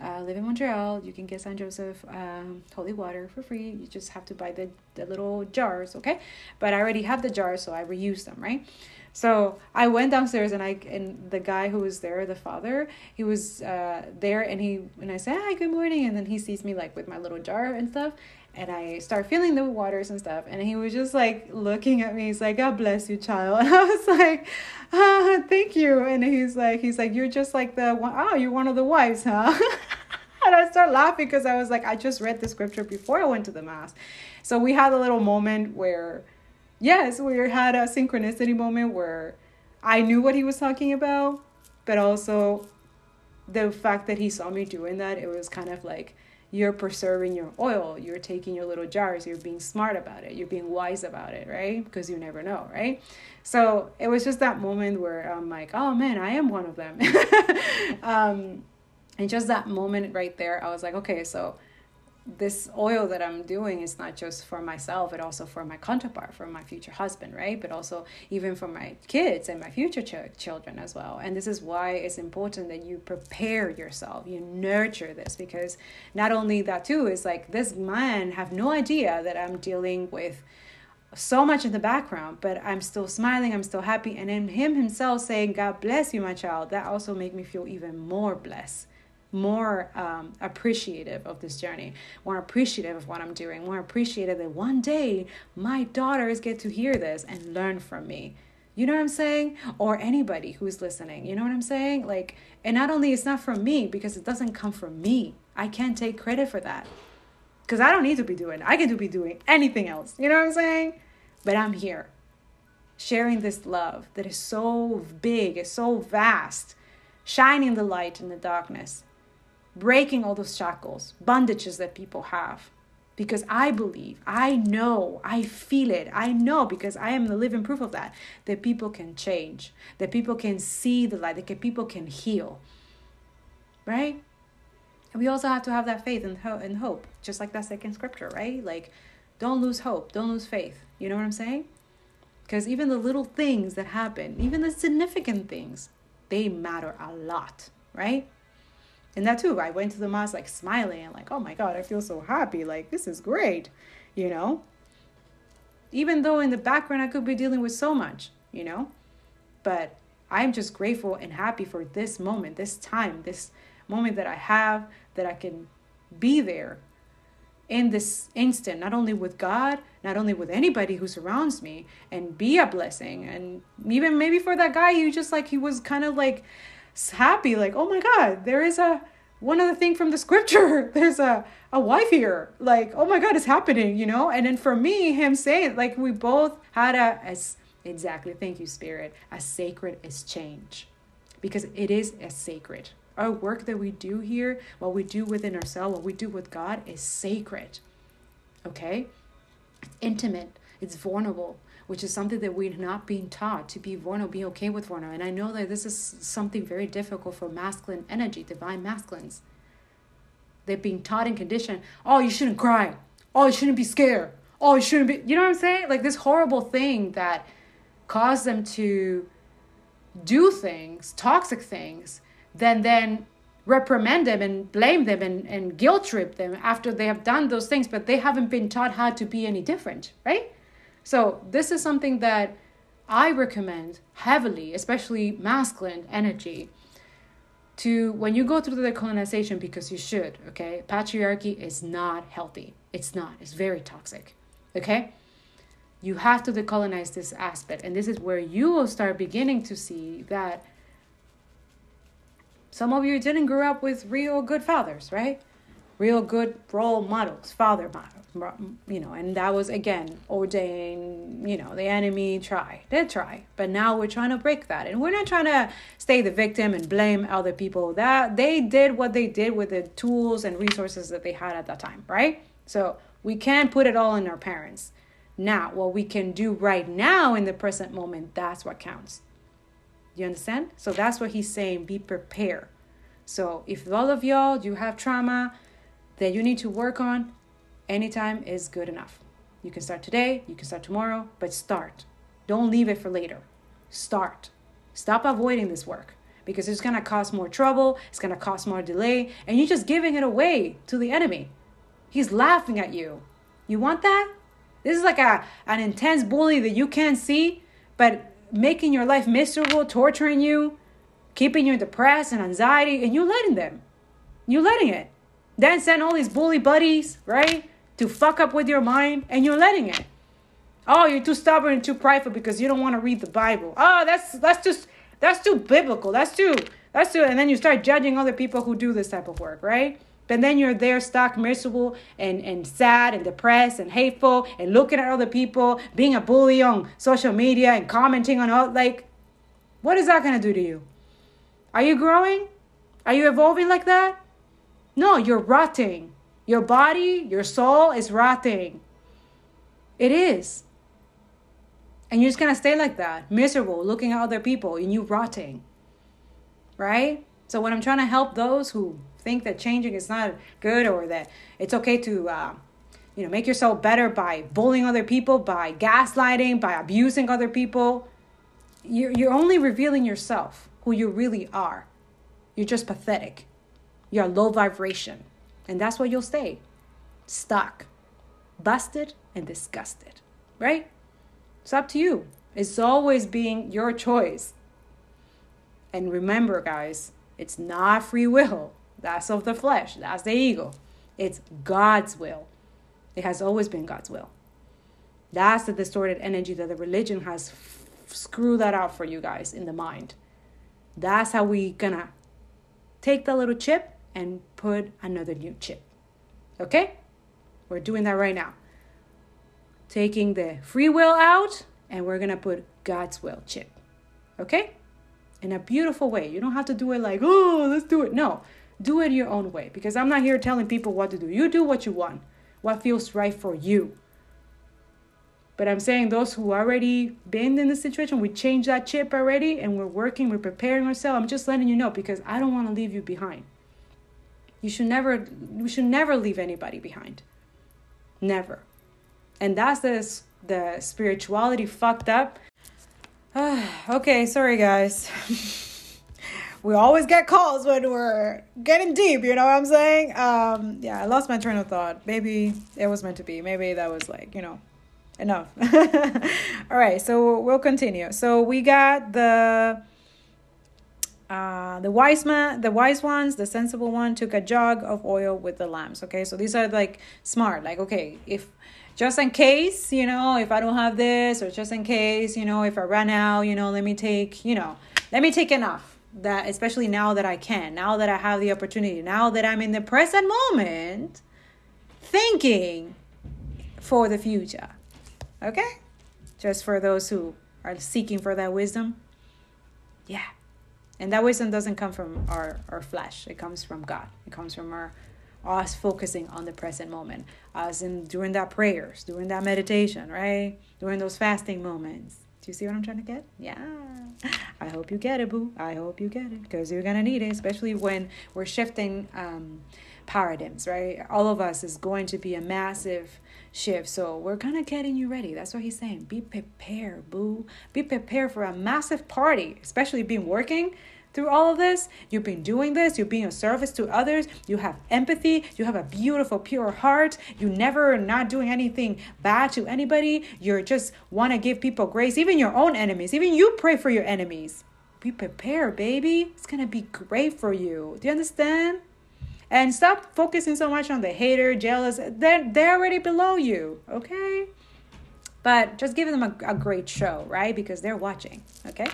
uh, live in montreal you can get san joseph um, holy water for free. You just have to buy the, the little jars okay? But i already have the jars so i reuse them right? So I went downstairs and I and the guy who was there, the father, he was uh, there and he and I said, "Hi, good morning," and then he sees me like with my little jar and stuff, and I start feeling the waters and stuff. And he was just like looking at me. He's like, God bless you, child. And I was like, ah, thank you. And he's like, he's like, you're just like the one, oh, you're one of the wives, huh? and I start laughing because I was like, I just read the scripture before I went to the mass. So we had a little moment where, yes, we had a synchronicity moment where I knew what he was talking about, but also the fact that he saw me doing that, it was kind of like, you're preserving your oil. You're taking your little jars. You're being smart about it. You're being wise about it, right? Because you never know, right? So it was just that moment where I'm like, oh man, I am one of them. um, and just that moment right there, I was like, okay, so this oil that I'm doing is not just for myself, but also for my counterpart, for my future husband, right? But also even for my kids and my future ch- children as well. And this is why it's important that you prepare yourself, you nurture this, because not only that too is like this man have no idea that I'm dealing with so much in the background, but I'm still smiling, I'm still happy, and then him himself saying, "God bless you, my child," that also make me feel even more blessed more um, appreciative of this journey, more appreciative of what I'm doing, more appreciative that one day my daughters get to hear this and learn from me. You know what I'm saying? Or anybody who's listening. You know what I'm saying? Like, and not only it's not from me because it doesn't come from me. I can't take credit for that. Because I don't need to be doing I can be doing anything else. You know what I'm saying? But I'm here sharing this love that is so big, is so vast, shining the light in the darkness breaking all those shackles, bondages that people have. Because I believe, I know, I feel it, I know because I am the living proof of that, that people can change, that people can see the light, that people can heal. Right? And we also have to have that faith and, ho- and hope, just like that second scripture, right? Like, don't lose hope, don't lose faith. You know what I'm saying? Because even the little things that happen, even the significant things, they matter a lot, right? And that too, I went to the mosque like smiling and like, oh my God, I feel so happy. Like, this is great, you know? Even though in the background I could be dealing with so much, you know? But I'm just grateful and happy for this moment, this time, this moment that I have, that I can be there in this instant, not only with God, not only with anybody who surrounds me, and be a blessing. And even maybe for that guy who just like, he was kind of like, happy like oh my god there is a one other thing from the scripture. There's a a wife here. Like oh my god it's happening you know? And then for me him saying like we both had a as exactly thank you spirit as sacred as change because it is as sacred. Our work that we do here what we do within ourselves what we do with god is sacred. Okay? It's intimate. It's vulnerable which is something that we're not being taught to be vulnerable, be okay with vulnerable. And I know that this is something very difficult for masculine energy, divine masculines. They're being taught and conditioned, oh, you shouldn't cry. Oh, you shouldn't be scared. Oh, you shouldn't be, you know what I'm saying? Like this horrible thing that caused them to do things, toxic things, then then reprimand them and blame them and, and guilt trip them after they have done those things, but they haven't been taught how to be any different, right? So, this is something that I recommend heavily, especially masculine energy, to when you go through decolonization, because you should, okay? Patriarchy is not healthy. It's not, it's very toxic, okay? You have to decolonize this aspect. And this is where you will start beginning to see that some of you didn't grow up with real good fathers, right? Real good role models, father models you know, and that was again ordained, you know, the enemy tried, did try, but now we're trying to break that. And we're not trying to stay the victim and blame other people. That they did what they did with the tools and resources that they had at that time, right? So we can't put it all in our parents. Now, what we can do right now in the present moment, that's what counts. You understand? So that's what he's saying be prepared. So if all of y'all you have trauma that you need to work on, Anytime is good enough. You can start today, you can start tomorrow, but start. Don't leave it for later. Start. Stop avoiding this work because it's going to cause more trouble, it's going to cause more delay, and you're just giving it away to the enemy. He's laughing at you. You want that? This is like a an intense bully that you can't see, but making your life miserable, torturing you, keeping you depressed and anxiety, and you're letting them. You're letting it. Then send all these bully buddies, right? to fuck up with your mind and you're letting it. Oh, you're too stubborn and too prideful because you don't want to read the Bible. Oh, that's that's just that's too biblical. That's too that's too and then you start judging other people who do this type of work, right? But then you're there stuck miserable and, and sad and depressed and hateful and looking at other people, being a bully on social media and commenting on all like what is that gonna do to you? Are you growing? Are you evolving like that? No, you're rotting. Your body, your soul is rotting. It is. And you're just gonna stay like that, miserable, looking at other people and you rotting. Right? So when I'm trying to help those who think that changing is not good or that it's okay to uh, you know make yourself better by bullying other people, by gaslighting, by abusing other people, you're, you're only revealing yourself, who you really are. You're just pathetic. You're low vibration. And that's where you'll stay stuck, busted, and disgusted. Right? It's up to you. It's always being your choice. And remember, guys, it's not free will. That's of the flesh. That's the ego. It's God's will. It has always been God's will. That's the distorted energy that the religion has f- screwed that out for you guys in the mind. That's how we gonna take the little chip and put another new chip. Okay? We're doing that right now. Taking the free will out and we're gonna put God's will chip. Okay? In a beautiful way. You don't have to do it like, oh, let's do it. No, do it your own way because I'm not here telling people what to do. You do what you want, what feels right for you. But I'm saying those who already been in the situation, we changed that chip already and we're working, we're preparing ourselves. I'm just letting you know because I don't want to leave you behind. You should never we should never leave anybody behind. Never. And that's the the spirituality fucked up. okay, sorry guys. we always get calls when we're getting deep, you know what I'm saying? Um yeah, I lost my train of thought. Maybe it was meant to be. Maybe that was like, you know, enough. All right, so we'll continue. So we got the uh, the wise man, the wise ones, the sensible one took a jug of oil with the lamps. Okay, so these are like smart. Like, okay, if just in case, you know, if I don't have this, or just in case, you know, if I run out, you know, let me take, you know, let me take enough. That especially now that I can, now that I have the opportunity, now that I'm in the present moment, thinking for the future. Okay? Just for those who are seeking for that wisdom. Yeah. And that wisdom doesn't come from our, our flesh. It comes from God. It comes from our us focusing on the present moment. Us in during that prayers, during that meditation, right? During those fasting moments. Do you see what I'm trying to get? Yeah. I hope you get it, boo. I hope you get it. Because you're gonna need it, especially when we're shifting um paradigms, right? All of us is going to be a massive shift. So we're kind of getting you ready. That's what he's saying. Be prepared, boo. Be prepared for a massive party, especially being working through all of this. You've been doing this, You've been a service to others, you have empathy, you have a beautiful, pure heart, you never not doing anything bad to anybody. You just want to give people grace, even your own enemies. Even you pray for your enemies. Be prepared, baby. It's gonna be great for you. Do you understand? And stop focusing so much on the hater, jealous. They're, they're already below you, okay? But just give them a, a great show, right? Because they're watching, okay?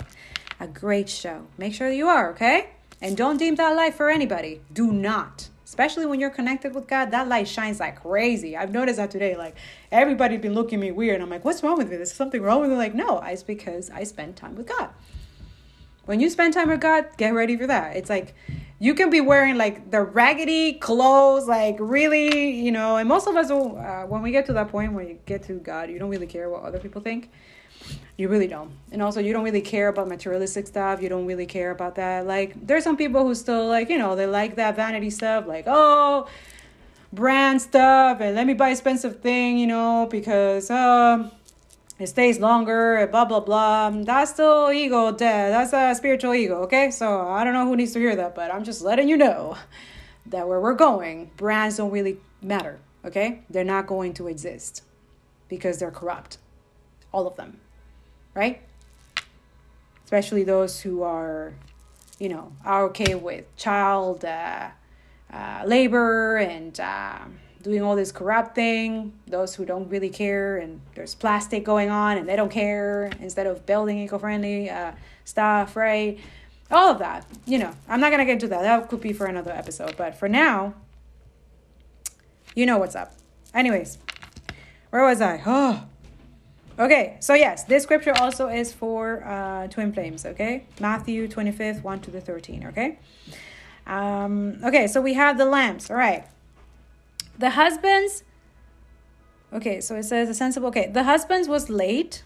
A great show. Make sure that you are, okay? And don't dim that light for anybody. Do not. Especially when you're connected with God, that light shines like crazy. I've noticed that today. Like everybody's been looking at me weird. I'm like, what's wrong with me? There's something wrong with me. Like, no, it's because I spend time with God. When you spend time with God, get ready for that. It's like you can be wearing like the raggedy clothes, like really, you know. And most of us, uh, when we get to that point when you get to God, you don't really care what other people think. You really don't. And also, you don't really care about materialistic stuff. You don't really care about that. Like, there's some people who still, like, you know, they like that vanity stuff, like, oh, brand stuff, and let me buy expensive thing, you know, because, um, it stays longer, blah blah blah. That's still ego dead. That's a spiritual ego, okay? So I don't know who needs to hear that, but I'm just letting you know that where we're going, brands don't really matter, okay? They're not going to exist because they're corrupt. All of them, right? Especially those who are, you know, are okay with child uh, uh, labor and. Uh, doing all this corrupt thing, those who don't really care, and there's plastic going on and they don't care instead of building eco friendly uh, stuff, right? All of that, you know, I'm not gonna get into that. That could be for another episode, but for now, you know what's up. Anyways, where was I? Oh, okay. So, yes, this scripture also is for uh, twin flames, okay? Matthew 25th, 1 to the 13, okay? Um, okay, so we have the lamps. All right. The husbands. Okay, so it says a sensible. Okay, the husbands was late.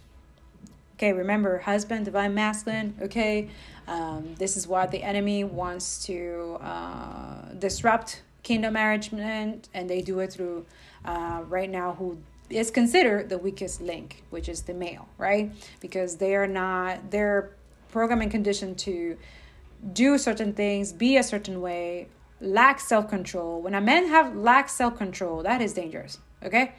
Okay, remember, husband, divine masculine. Okay, um, this is what the enemy wants to uh, disrupt kingdom management, and they do it through uh, right now who is considered the weakest link, which is the male, right? Because they are not, they're and conditioned to do certain things, be a certain way, lack self control. When a man have lack self control, that is dangerous. Okay,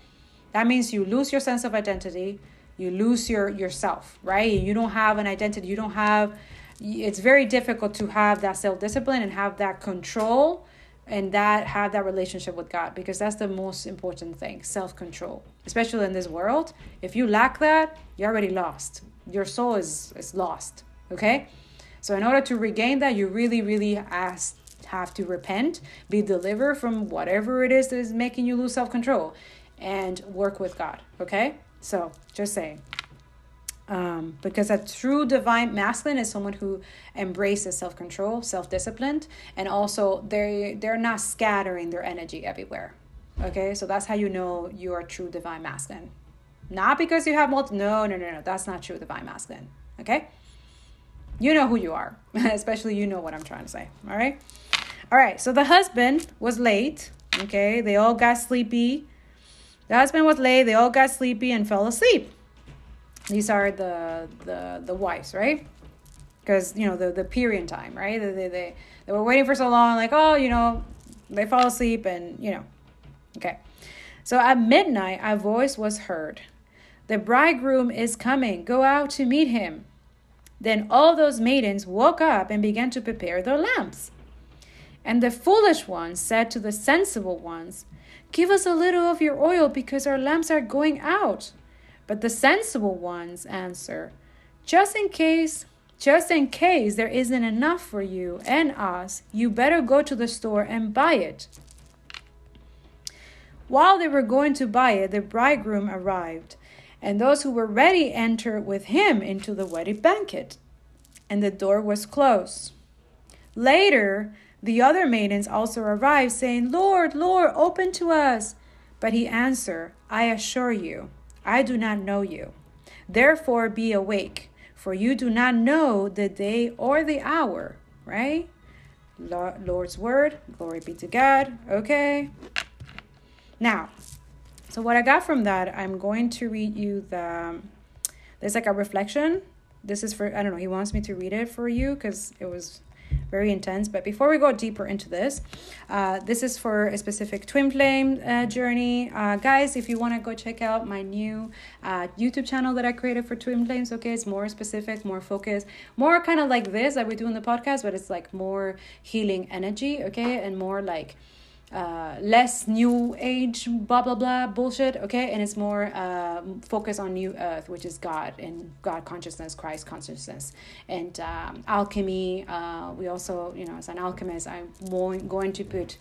that means you lose your sense of identity, you lose your yourself, right? You don't have an identity. You don't have. It's very difficult to have that self discipline and have that control and that have that relationship with God because that's the most important thing self control especially in this world if you lack that you're already lost your soul is is lost okay so in order to regain that you really really ask, have to repent be delivered from whatever it is that is making you lose self control and work with God okay? So just saying. Um, because a true divine masculine is someone who embraces self-control self-disciplined and also they they're not scattering their energy everywhere okay? So that's how you know you are true divine masculine. Not because you have multi no no no no that's not true divine masculine okay? You know who you are especially you know what i'm trying to say all right all right so the husband was late okay they all got sleepy the husband was late they all got sleepy and fell asleep these are the the the wives, right? Because you know the the period time, right? They, they they they were waiting for so long, like oh, you know, they fall asleep, and you know, okay. So at midnight, a voice was heard. The bridegroom is coming. Go out to meet him. Then all those maidens woke up and began to prepare their lamps. And the foolish ones said to the sensible ones, Give us a little of your oil because our lamps are going out. But the sensible ones answer, just in case, just in case there isn't enough for you and us, you better go to the store and buy it. While they were going to buy it, the bridegroom arrived, and those who were ready entered with him into the wedding banquet, and the door was closed. Later, the other maidens also arrived, saying, Lord, Lord, open to us. But he answered, I assure you, I do not know you. Therefore, be awake, for you do not know the day or the hour, right? Lord's word, glory be to God. Okay. Now, so what I got from that, I'm going to read you the, there's like a reflection. This is for, I don't know, he wants me to read it for you because it was very intense. But before we go deeper into this, uh, this is for a specific twin flame uh, journey. Uh, guys, if you want to go check out my new uh, YouTube channel that I created for twin flames, okay, it's more specific, more focused, more kind of like this that we do in the podcast, but it's like more healing energy, okay, and more like uh, less new age blah blah blah bullshit okay and it's more uh, focus on new earth which is god and god consciousness christ consciousness and um, alchemy uh, we also you know as an alchemist i'm going to put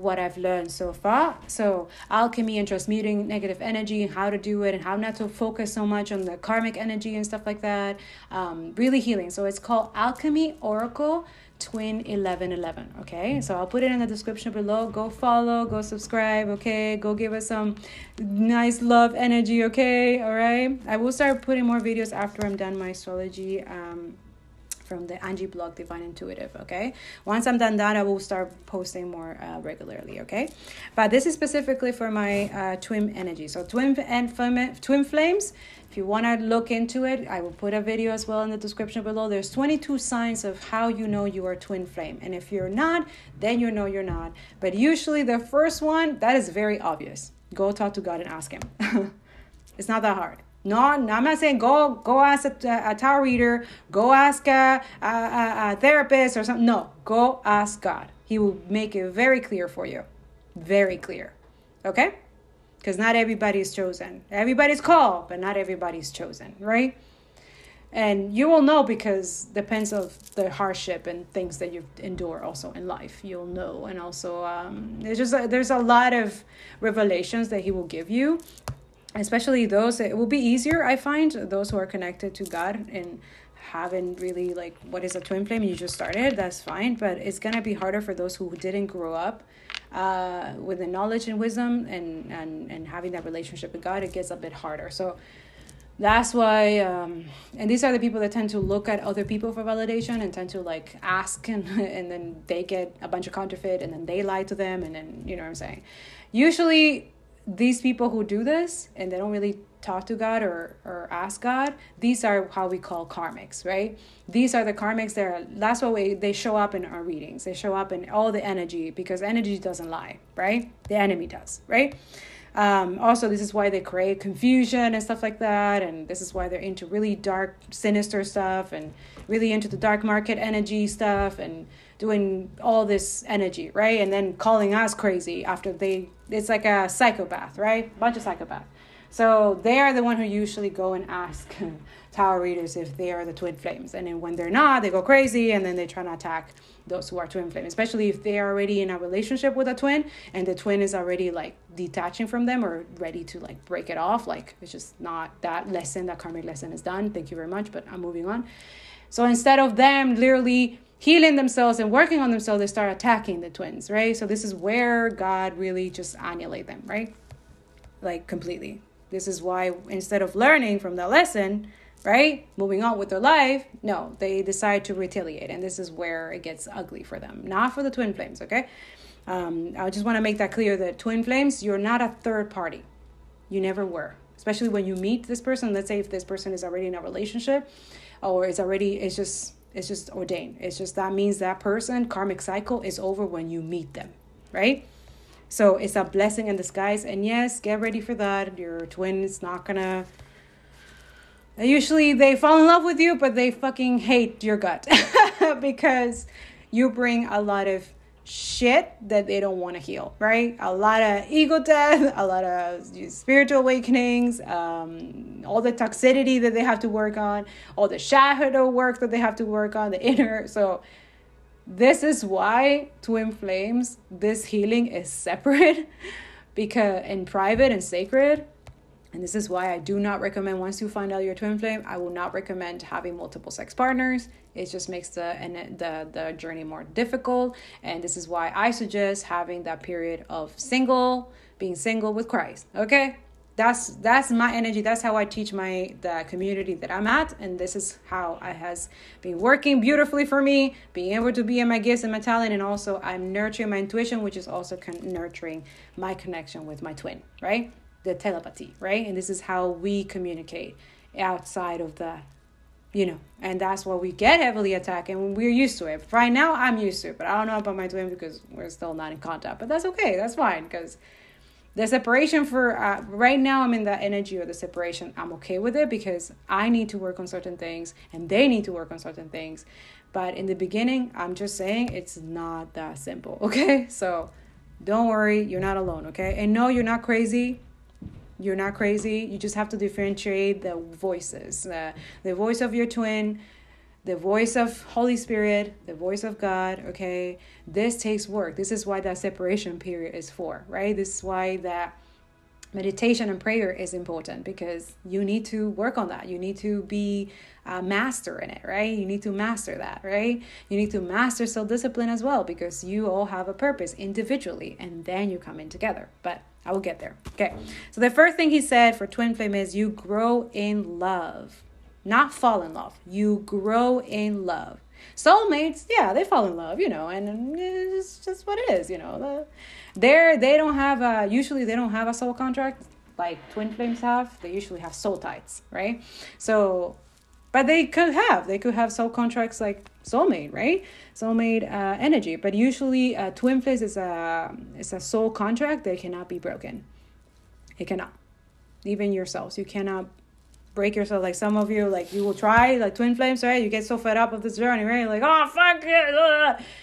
what I've learned so far. So, alchemy and transmuting negative energy, and how to do it, and how not to focus so much on the karmic energy and stuff like that. Um, really healing. So, it's called Alchemy Oracle twin 1111 okay? So i'll put it in the description below. Go follow go subscribe okay? Go give us some nice love energy okay? All right? I will start putting more videos after i'm done my astrology um from the Angie blog Divine Intuitive. Okay, once I'm done that, I will start posting more uh, regularly. Okay, but this is specifically for my uh, twin energy. So twin and twin flames if you want to look into it, I will put a video as well in the description below. There's 22 signs of how you know you are twin flame. And if you're not, then you know you're not. But usually the first one, that is very obvious. Go talk to God and ask him. it's not that hard. No, I'm not saying go go ask a, a reader, go ask a, a, a, therapist or something. No, go ask God. He will make it very clear for you. Very clear. Okay? because not everybody is chosen. Everybody's called, but not everybody's chosen, right? And you will know because depends of the hardship and things that you endure also in life. You'll know, and also um, there's just a, there's a lot of revelations that He will give you, especially those. It will be easier, I find, those who are connected to God and haven't really like what is a twin flame you just started that's fine but it's gonna be harder for those who didn't grow up uh, with the knowledge and wisdom and, and and having that relationship with god it gets a bit harder so that's why um, and these are the people that tend to look at other people for validation and tend to like ask and, and then they get a bunch of counterfeit and then they lie to them and then you know what i'm saying usually these people who do this and they don't really talk to god or, or ask god these are how we call karmics right? These are the karmics that are that's what we, they show up in our readings. They show up in all the energy because energy doesn't lie right? The enemy does right? Um, also, this is why they create confusion and stuff like that. And this is why they're into really dark, sinister stuff and really into the dark market energy stuff and doing all this energy, right? And then calling us crazy after they, it's like a psychopath, right? Bunch of psychopath. So they are the one who usually go and ask tarot readers if they are the twin flames. And then when they're not, they go crazy and then they try to attack those who are twin flame, especially if they are already in a relationship with a twin and the twin is already like detaching from them or ready to like break it off. Like it's just not that lesson, that karmic lesson is done. Thank you very much, but I'm moving on. So instead of them literally healing themselves and working on themselves, they start attacking the twins, right? So this is where God really just annihilate them, right? Like completely. This is why instead of learning from the lesson, right? Moving on with their life. No, they decide to retaliate. And this is where it gets ugly for them. Not for the twin flames, okay? Um, I just want to make that clear that twin flames, you're not a third party. You never were. Especially when you meet this person. Let's say if this person is already in a relationship or is already, it's just, it's just ordained. It's just that means that person, karmic cycle, is over when you meet them, right? So it's a blessing in disguise. And yes, get ready for that. Your twin is not gonna Usually they fall in love with you, but they fucking hate your gut because you bring a lot of shit that they don't want to heal, right? A lot of ego death, a lot of spiritual awakenings, um, all the toxicity that they have to work on, all the shadow work that they have to work on, the inner. So, this is why twin flames, this healing is separate because in private and sacred and this is why I do not recommend once you find out your twin flame, I will not recommend having multiple sex partners. It just makes the and the the journey more difficult. And this is why I suggest having that period of single, being single with Christ. Okay? That's that's my energy. That's how I teach my the community that I'm at, and this is how it has been working beautifully for me. Being able to be in my gifts and my talent, and also I'm nurturing my intuition, which is also con- nurturing my connection with my twin. Right? The telepathy, right? And this is how we communicate outside of the, you know, and that's why we get heavily attacked and we're used to it. Right now, I'm used to it, but I don't know about my twin because we're still not in contact. But that's okay, that's fine because the separation for uh, right now, I'm in that energy of the separation. I'm okay with it because I need to work on certain things and they need to work on certain things. But in the beginning, I'm just saying it's not that simple, okay? So don't worry, you're not alone, okay? And no, you're not crazy you're not crazy. You just have to differentiate the voices uh, the voice of your twin, the voice of Holy Spirit, the voice of God. Okay, this takes work. This is why that separation period is for, right? This is why that meditation and prayer is important because you need to work on that. You need to be a master in it, right? You need to master that, right? You need to master self discipline as well because you all have a purpose individually and then you come in together. But I will get there. Okay. So the first thing he said for twin flame is you grow in love, not fall in love. You grow in love. Soulmates, yeah, they fall in love, you know, and it's just what it is, you know. They're they don't have a usually they don't have a soul contract like twin flames have. They usually have soul ties, right? So but they could have. They could have soul contracts like soulmate right? Soulmate uh, energy. But usually uh, twin flames is a is a soul contract that cannot be broken. It cannot. Even yourselves. You cannot break yourself. Like some of you like you will try like twin flames right? You get so fed up of this journey right? Like oh fuck it.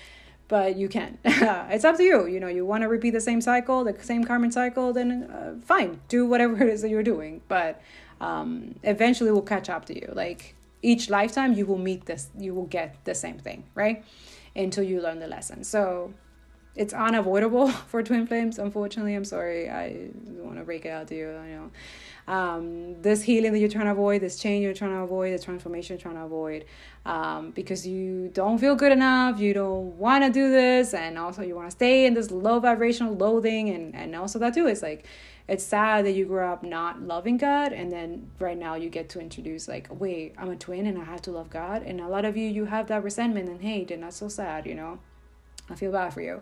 But you can't. it's up to you. You know you want to repeat the same cycle the same karmic cycle then uh, fine. Do whatever it is that you're doing. But um, eventually will catch up to you. Like each lifetime you will meet this you will get the same thing right? Until you learn the lesson. So it's unavoidable for twin flames unfortunately. I'm sorry. I want to break it out to you i know. Um, this healing that you're trying to avoid, this change you're trying to avoid, the transformation you're trying to avoid, um, because you don't feel good enough, you don't want to do this, and also you want to stay in this low vibrational loathing, and and also that too is like it's sad that you grew up not loving God and then right now you get to introduce like wait I'm a twin and I have to love God and a lot of you you have that resentment and hate and that's so sad you know I feel bad for you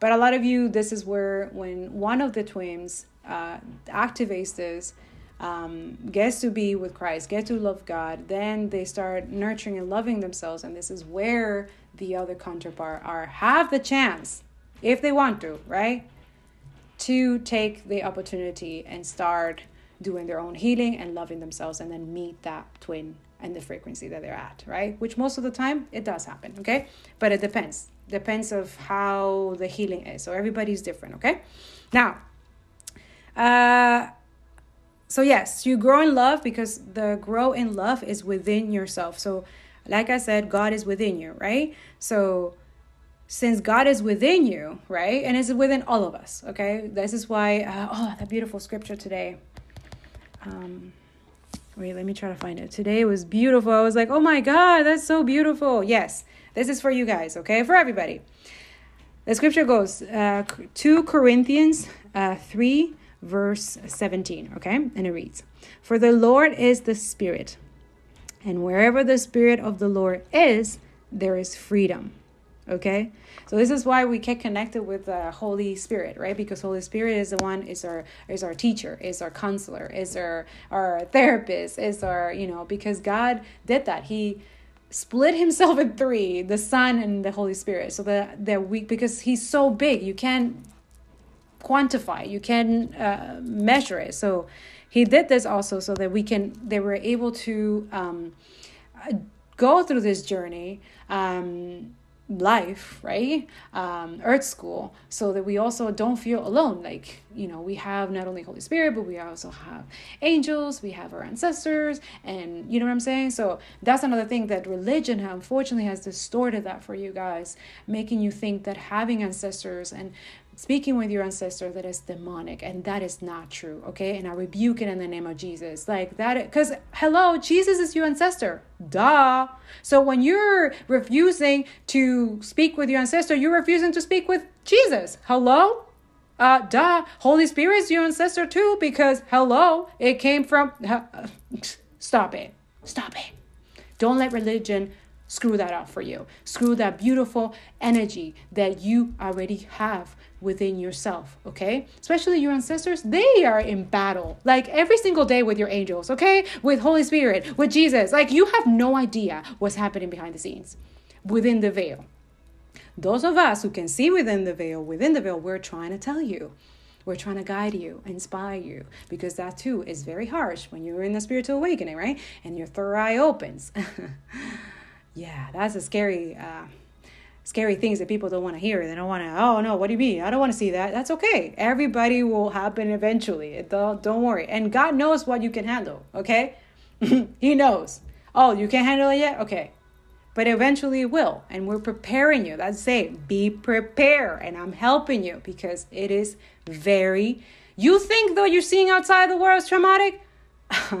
but a lot of you this is where when one of the twins uh, activates this um, gets to be with Christ, get to love God, then they start nurturing and loving themselves. And this is where the other counterpart are have the chance, if they want to, right? To take the opportunity and start doing their own healing and loving themselves and then meet that twin and the frequency that they're at right? Which most of the time it does happen okay? But it depends. Depends of how the healing is. So everybody's different okay? Now uh so yes you grow in love because the grow in love is within yourself. So like i said god is within you right? So since God is within you, right? And is within all of us, okay? This is why, uh, oh, that beautiful scripture today. Um, wait, let me try to find it. Today was beautiful. I was like, oh my God, that's so beautiful. Yes, this is for you guys, okay? For everybody. The scripture goes uh, 2 Corinthians uh, 3, verse 17, okay? And it reads For the Lord is the Spirit, and wherever the Spirit of the Lord is, there is freedom okay? So this is why we get connected with the holy spirit right? Because holy spirit is the one is our is our teacher is our counselor is our our therapist is our you know because god did that. He split himself in three the son and the holy spirit so that that we because he's so big you can't quantify you can uh, measure it. So he did this also so that we can they were able to um, go through this journey um, life right? Um earth school. So that we also don't feel alone. Like you know we have not only holy spirit but we also have angels we have our ancestors and you know what i'm saying? So that's another thing that religion unfortunately has distorted that for you guys making you think that having ancestors and speaking with your ancestor that is demonic and that is not true okay? And i rebuke it in the name of jesus. Like that because hello jesus is your ancestor. Duh. So when you're refusing to speak with your ancestor you're refusing to speak with jesus. Hello? Uh duh. Holy spirit is your ancestor too because hello it came from uh, stop it. Stop it. Don't let religion screw that up for you. Screw that beautiful energy that you already have within yourself, okay? Especially your ancestors, they are in battle like every single day with your angels, okay? With Holy Spirit, with Jesus. Like you have no idea what's happening behind the scenes within the veil. Those of us who can see within the veil, within the veil, we're trying to tell you. We're trying to guide you, inspire you, because that too is very harsh when you're in the spiritual awakening, right? And your third eye opens. yeah, that's a scary uh, scary things that people don't want to hear. They don't want to, oh no, what do you mean? I don't want to see that. That's okay. Everybody will happen eventually. Don't, don't worry. And God knows what you can handle, okay? he knows. Oh, you can't handle it yet? Okay. But eventually it will. And we're preparing you. That's it. Be prepared. And I'm helping you because it is very. You think though you're seeing outside the world is traumatic?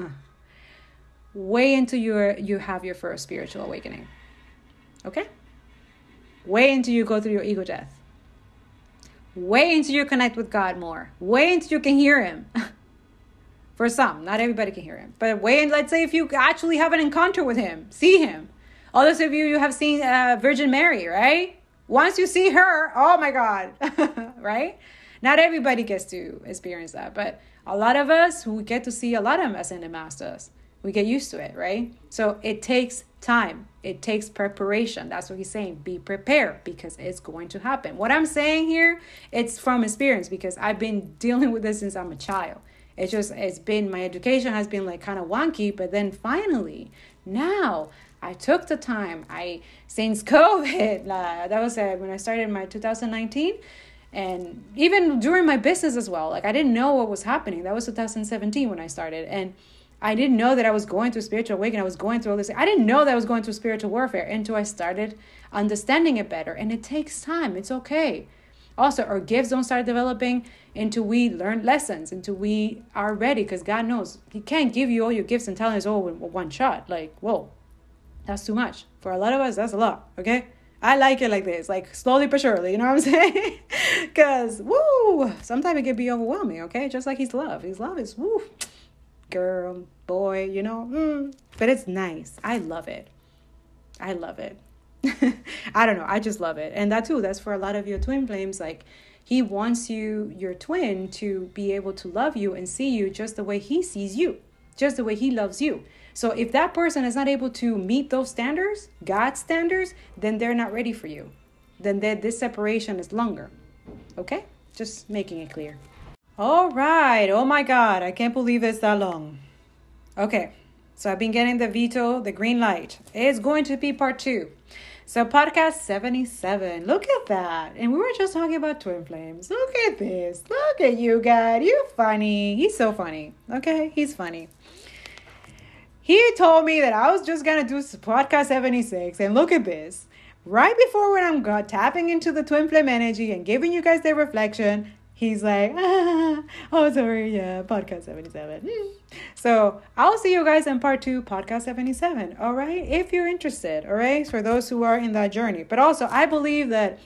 Way into your you have your first spiritual awakening. Okay? Wait until you go through your ego death. Wait until you connect with God more. Wait until you can hear Him. For some, not everybody can hear Him. But wait, and let's say if you actually have an encounter with Him, see Him. All those of you, you have seen uh, Virgin Mary, right? Once you see her, oh my God, right? Not everybody gets to experience that, but a lot of us who get to see a lot of us in the masters, we get used to it, right? So it takes time. It takes preparation. That's what he's saying. Be prepared because it's going to happen. What I'm saying here, it's from experience because I've been dealing with this since I'm a child. It's just it's been my education has been like kind of wonky, but then finally now I took the time. I since COVID, uh, that was uh, when I started my 2019 and even during my business as well. Like I didn't know what was happening. That was 2017 when I started and I didn't know that I was going through spiritual awakening. I was going through all this. I didn't know that I was going through spiritual warfare until I started understanding it better. And it takes time. It's okay. Also, our gifts don't start developing until we learn lessons, until we are ready, because God knows He can't give you all your gifts and talents all in one shot. Like, whoa, that's too much. For a lot of us, that's a lot, okay? I like it like this, like slowly but surely, you know what I'm saying? Because, woo, sometimes it can be overwhelming, okay? Just like His love. His love is, woo, girl, boy, you know? Mm. But it's nice. I love it. I love it. I don't know. I just love it. And that too, that's for a lot of your twin flames. Like, he wants you, your twin, to be able to love you and see you just the way he sees you, just the way he loves you. So if that person is not able to meet those standards, God's standards, then they're not ready for you. Then this separation is longer. Okay? Just making it clear. All right. Oh my God. I can't believe it's that long. Okay. So I've been getting the veto, the green light. It's going to be part two. So, podcast 77. Look at that. And we were just talking about twin flames. Look at this. Look at you, God. You funny. He's so funny. Okay? He's funny. He told me that I was just to do podcast 76. And look at this. Right before when I'm tapping into the twin flame energy and giving you guys the reflection, he's like, ah, oh, sorry, yeah, podcast 77. Hmm. So I'll see you guys in part two, podcast 77. All right. If you're interested, all right, for those who are in that journey. But also, I believe that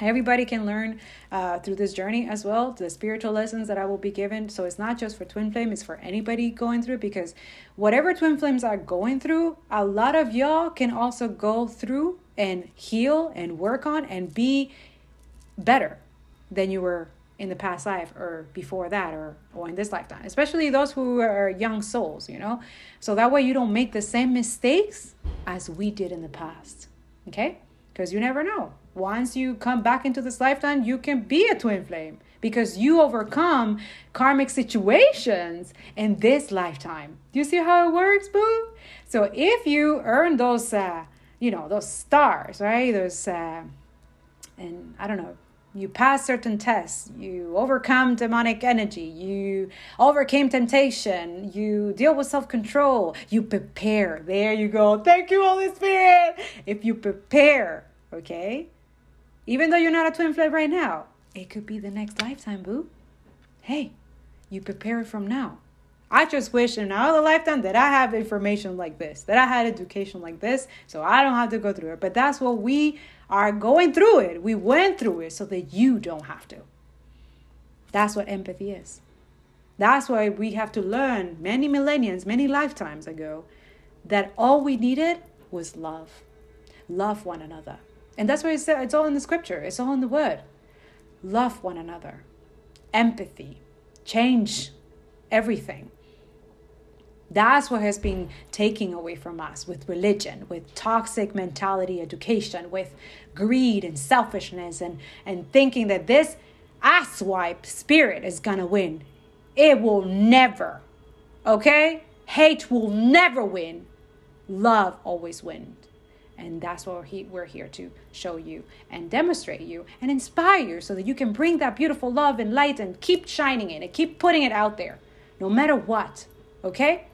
everybody can learn uh, through this journey as well the spiritual lessons that i will be given so it's not just for twin flame it's for anybody going through because whatever twin flames are going through a lot of y'all can also go through and heal and work on and be better than you were in the past life or before that or or in this lifetime especially those who are young souls you know? So that way you don't make the same mistakes as we did in the past okay? Because you never know. Once you come back into this lifetime you can be a twin flame because you overcome karmic situations in this lifetime. Do you see how it works boo? So if you earn those uh you know those stars right? Those uh and i don't know you pass certain tests, you overcome demonic energy, you overcame temptation, you deal with self control, you prepare. There you go. Thank you, Holy Spirit. If you prepare, okay, even though you're not a twin flame right now, it could be the next lifetime, boo. Hey, you prepare from now. I just wish in another lifetime that I have information like this, that I had education like this, so I don't have to go through it. But that's what we are going through it. We went through it so that you don't have to. That's what empathy is. That's why we have to learn many millenniums, many lifetimes ago, that all we needed was love. Love one another. And that's why it's, it's all in the scripture, it's all in the word. Love one another. Empathy. Change everything. That's what has been taking away from us with religion, with toxic mentality education, with greed and selfishness, and, and thinking that this asswipe spirit is gonna win. It will never. Okay? Hate will never win. Love always wins. And that's what we're here to show you and demonstrate you and inspire you so that you can bring that beautiful love and light and keep shining it and keep putting it out there no matter what. Okay?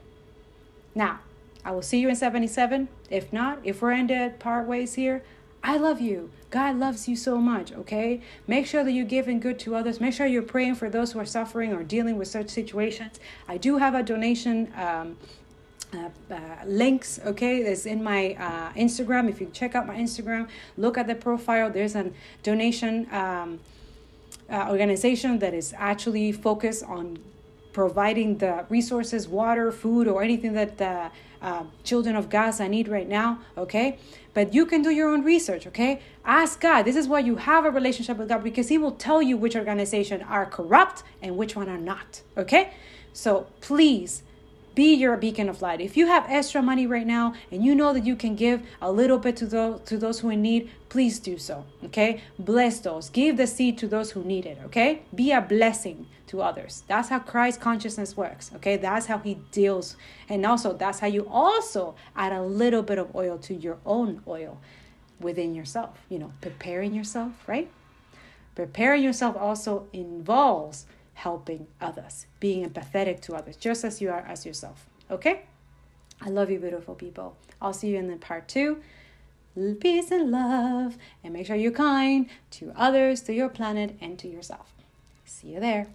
Now, I will see you in 77. If not, if we're ended part ways here, I love you. God loves you so much, okay? Make sure that you're giving good to others. Make sure you're praying for those who are suffering or dealing with such situations. I do have a donation um, uh, uh, links okay it's in my uh, instagram if you check out my instagram look at the profile there's a donation um, uh, organization that is actually focused on providing the resources, water, food, or anything that the uh, children of Gaza need right now, okay? But you can do your own research, okay? Ask God. This is why you have a relationship with God because He will tell you which organization are corrupt and which one are not, okay? So please be your beacon of light. If you have extra money right now and you know that you can give a little bit to those to those who in need, please do so. Okay? Bless those. Give the seed to those who need it. Okay? Be a blessing to others. That's how Christ consciousness works. Okay? That's how he deals. And also that's how you also add a little bit of oil to your own oil within yourself. You know, preparing yourself, right? Preparing yourself also involves helping others, being empathetic to others, just as you are as yourself. Okay? I love you, beautiful people. I'll see you in the part two. peace and love, and make sure you're kind to others, to your planet, and to yourself. See you there.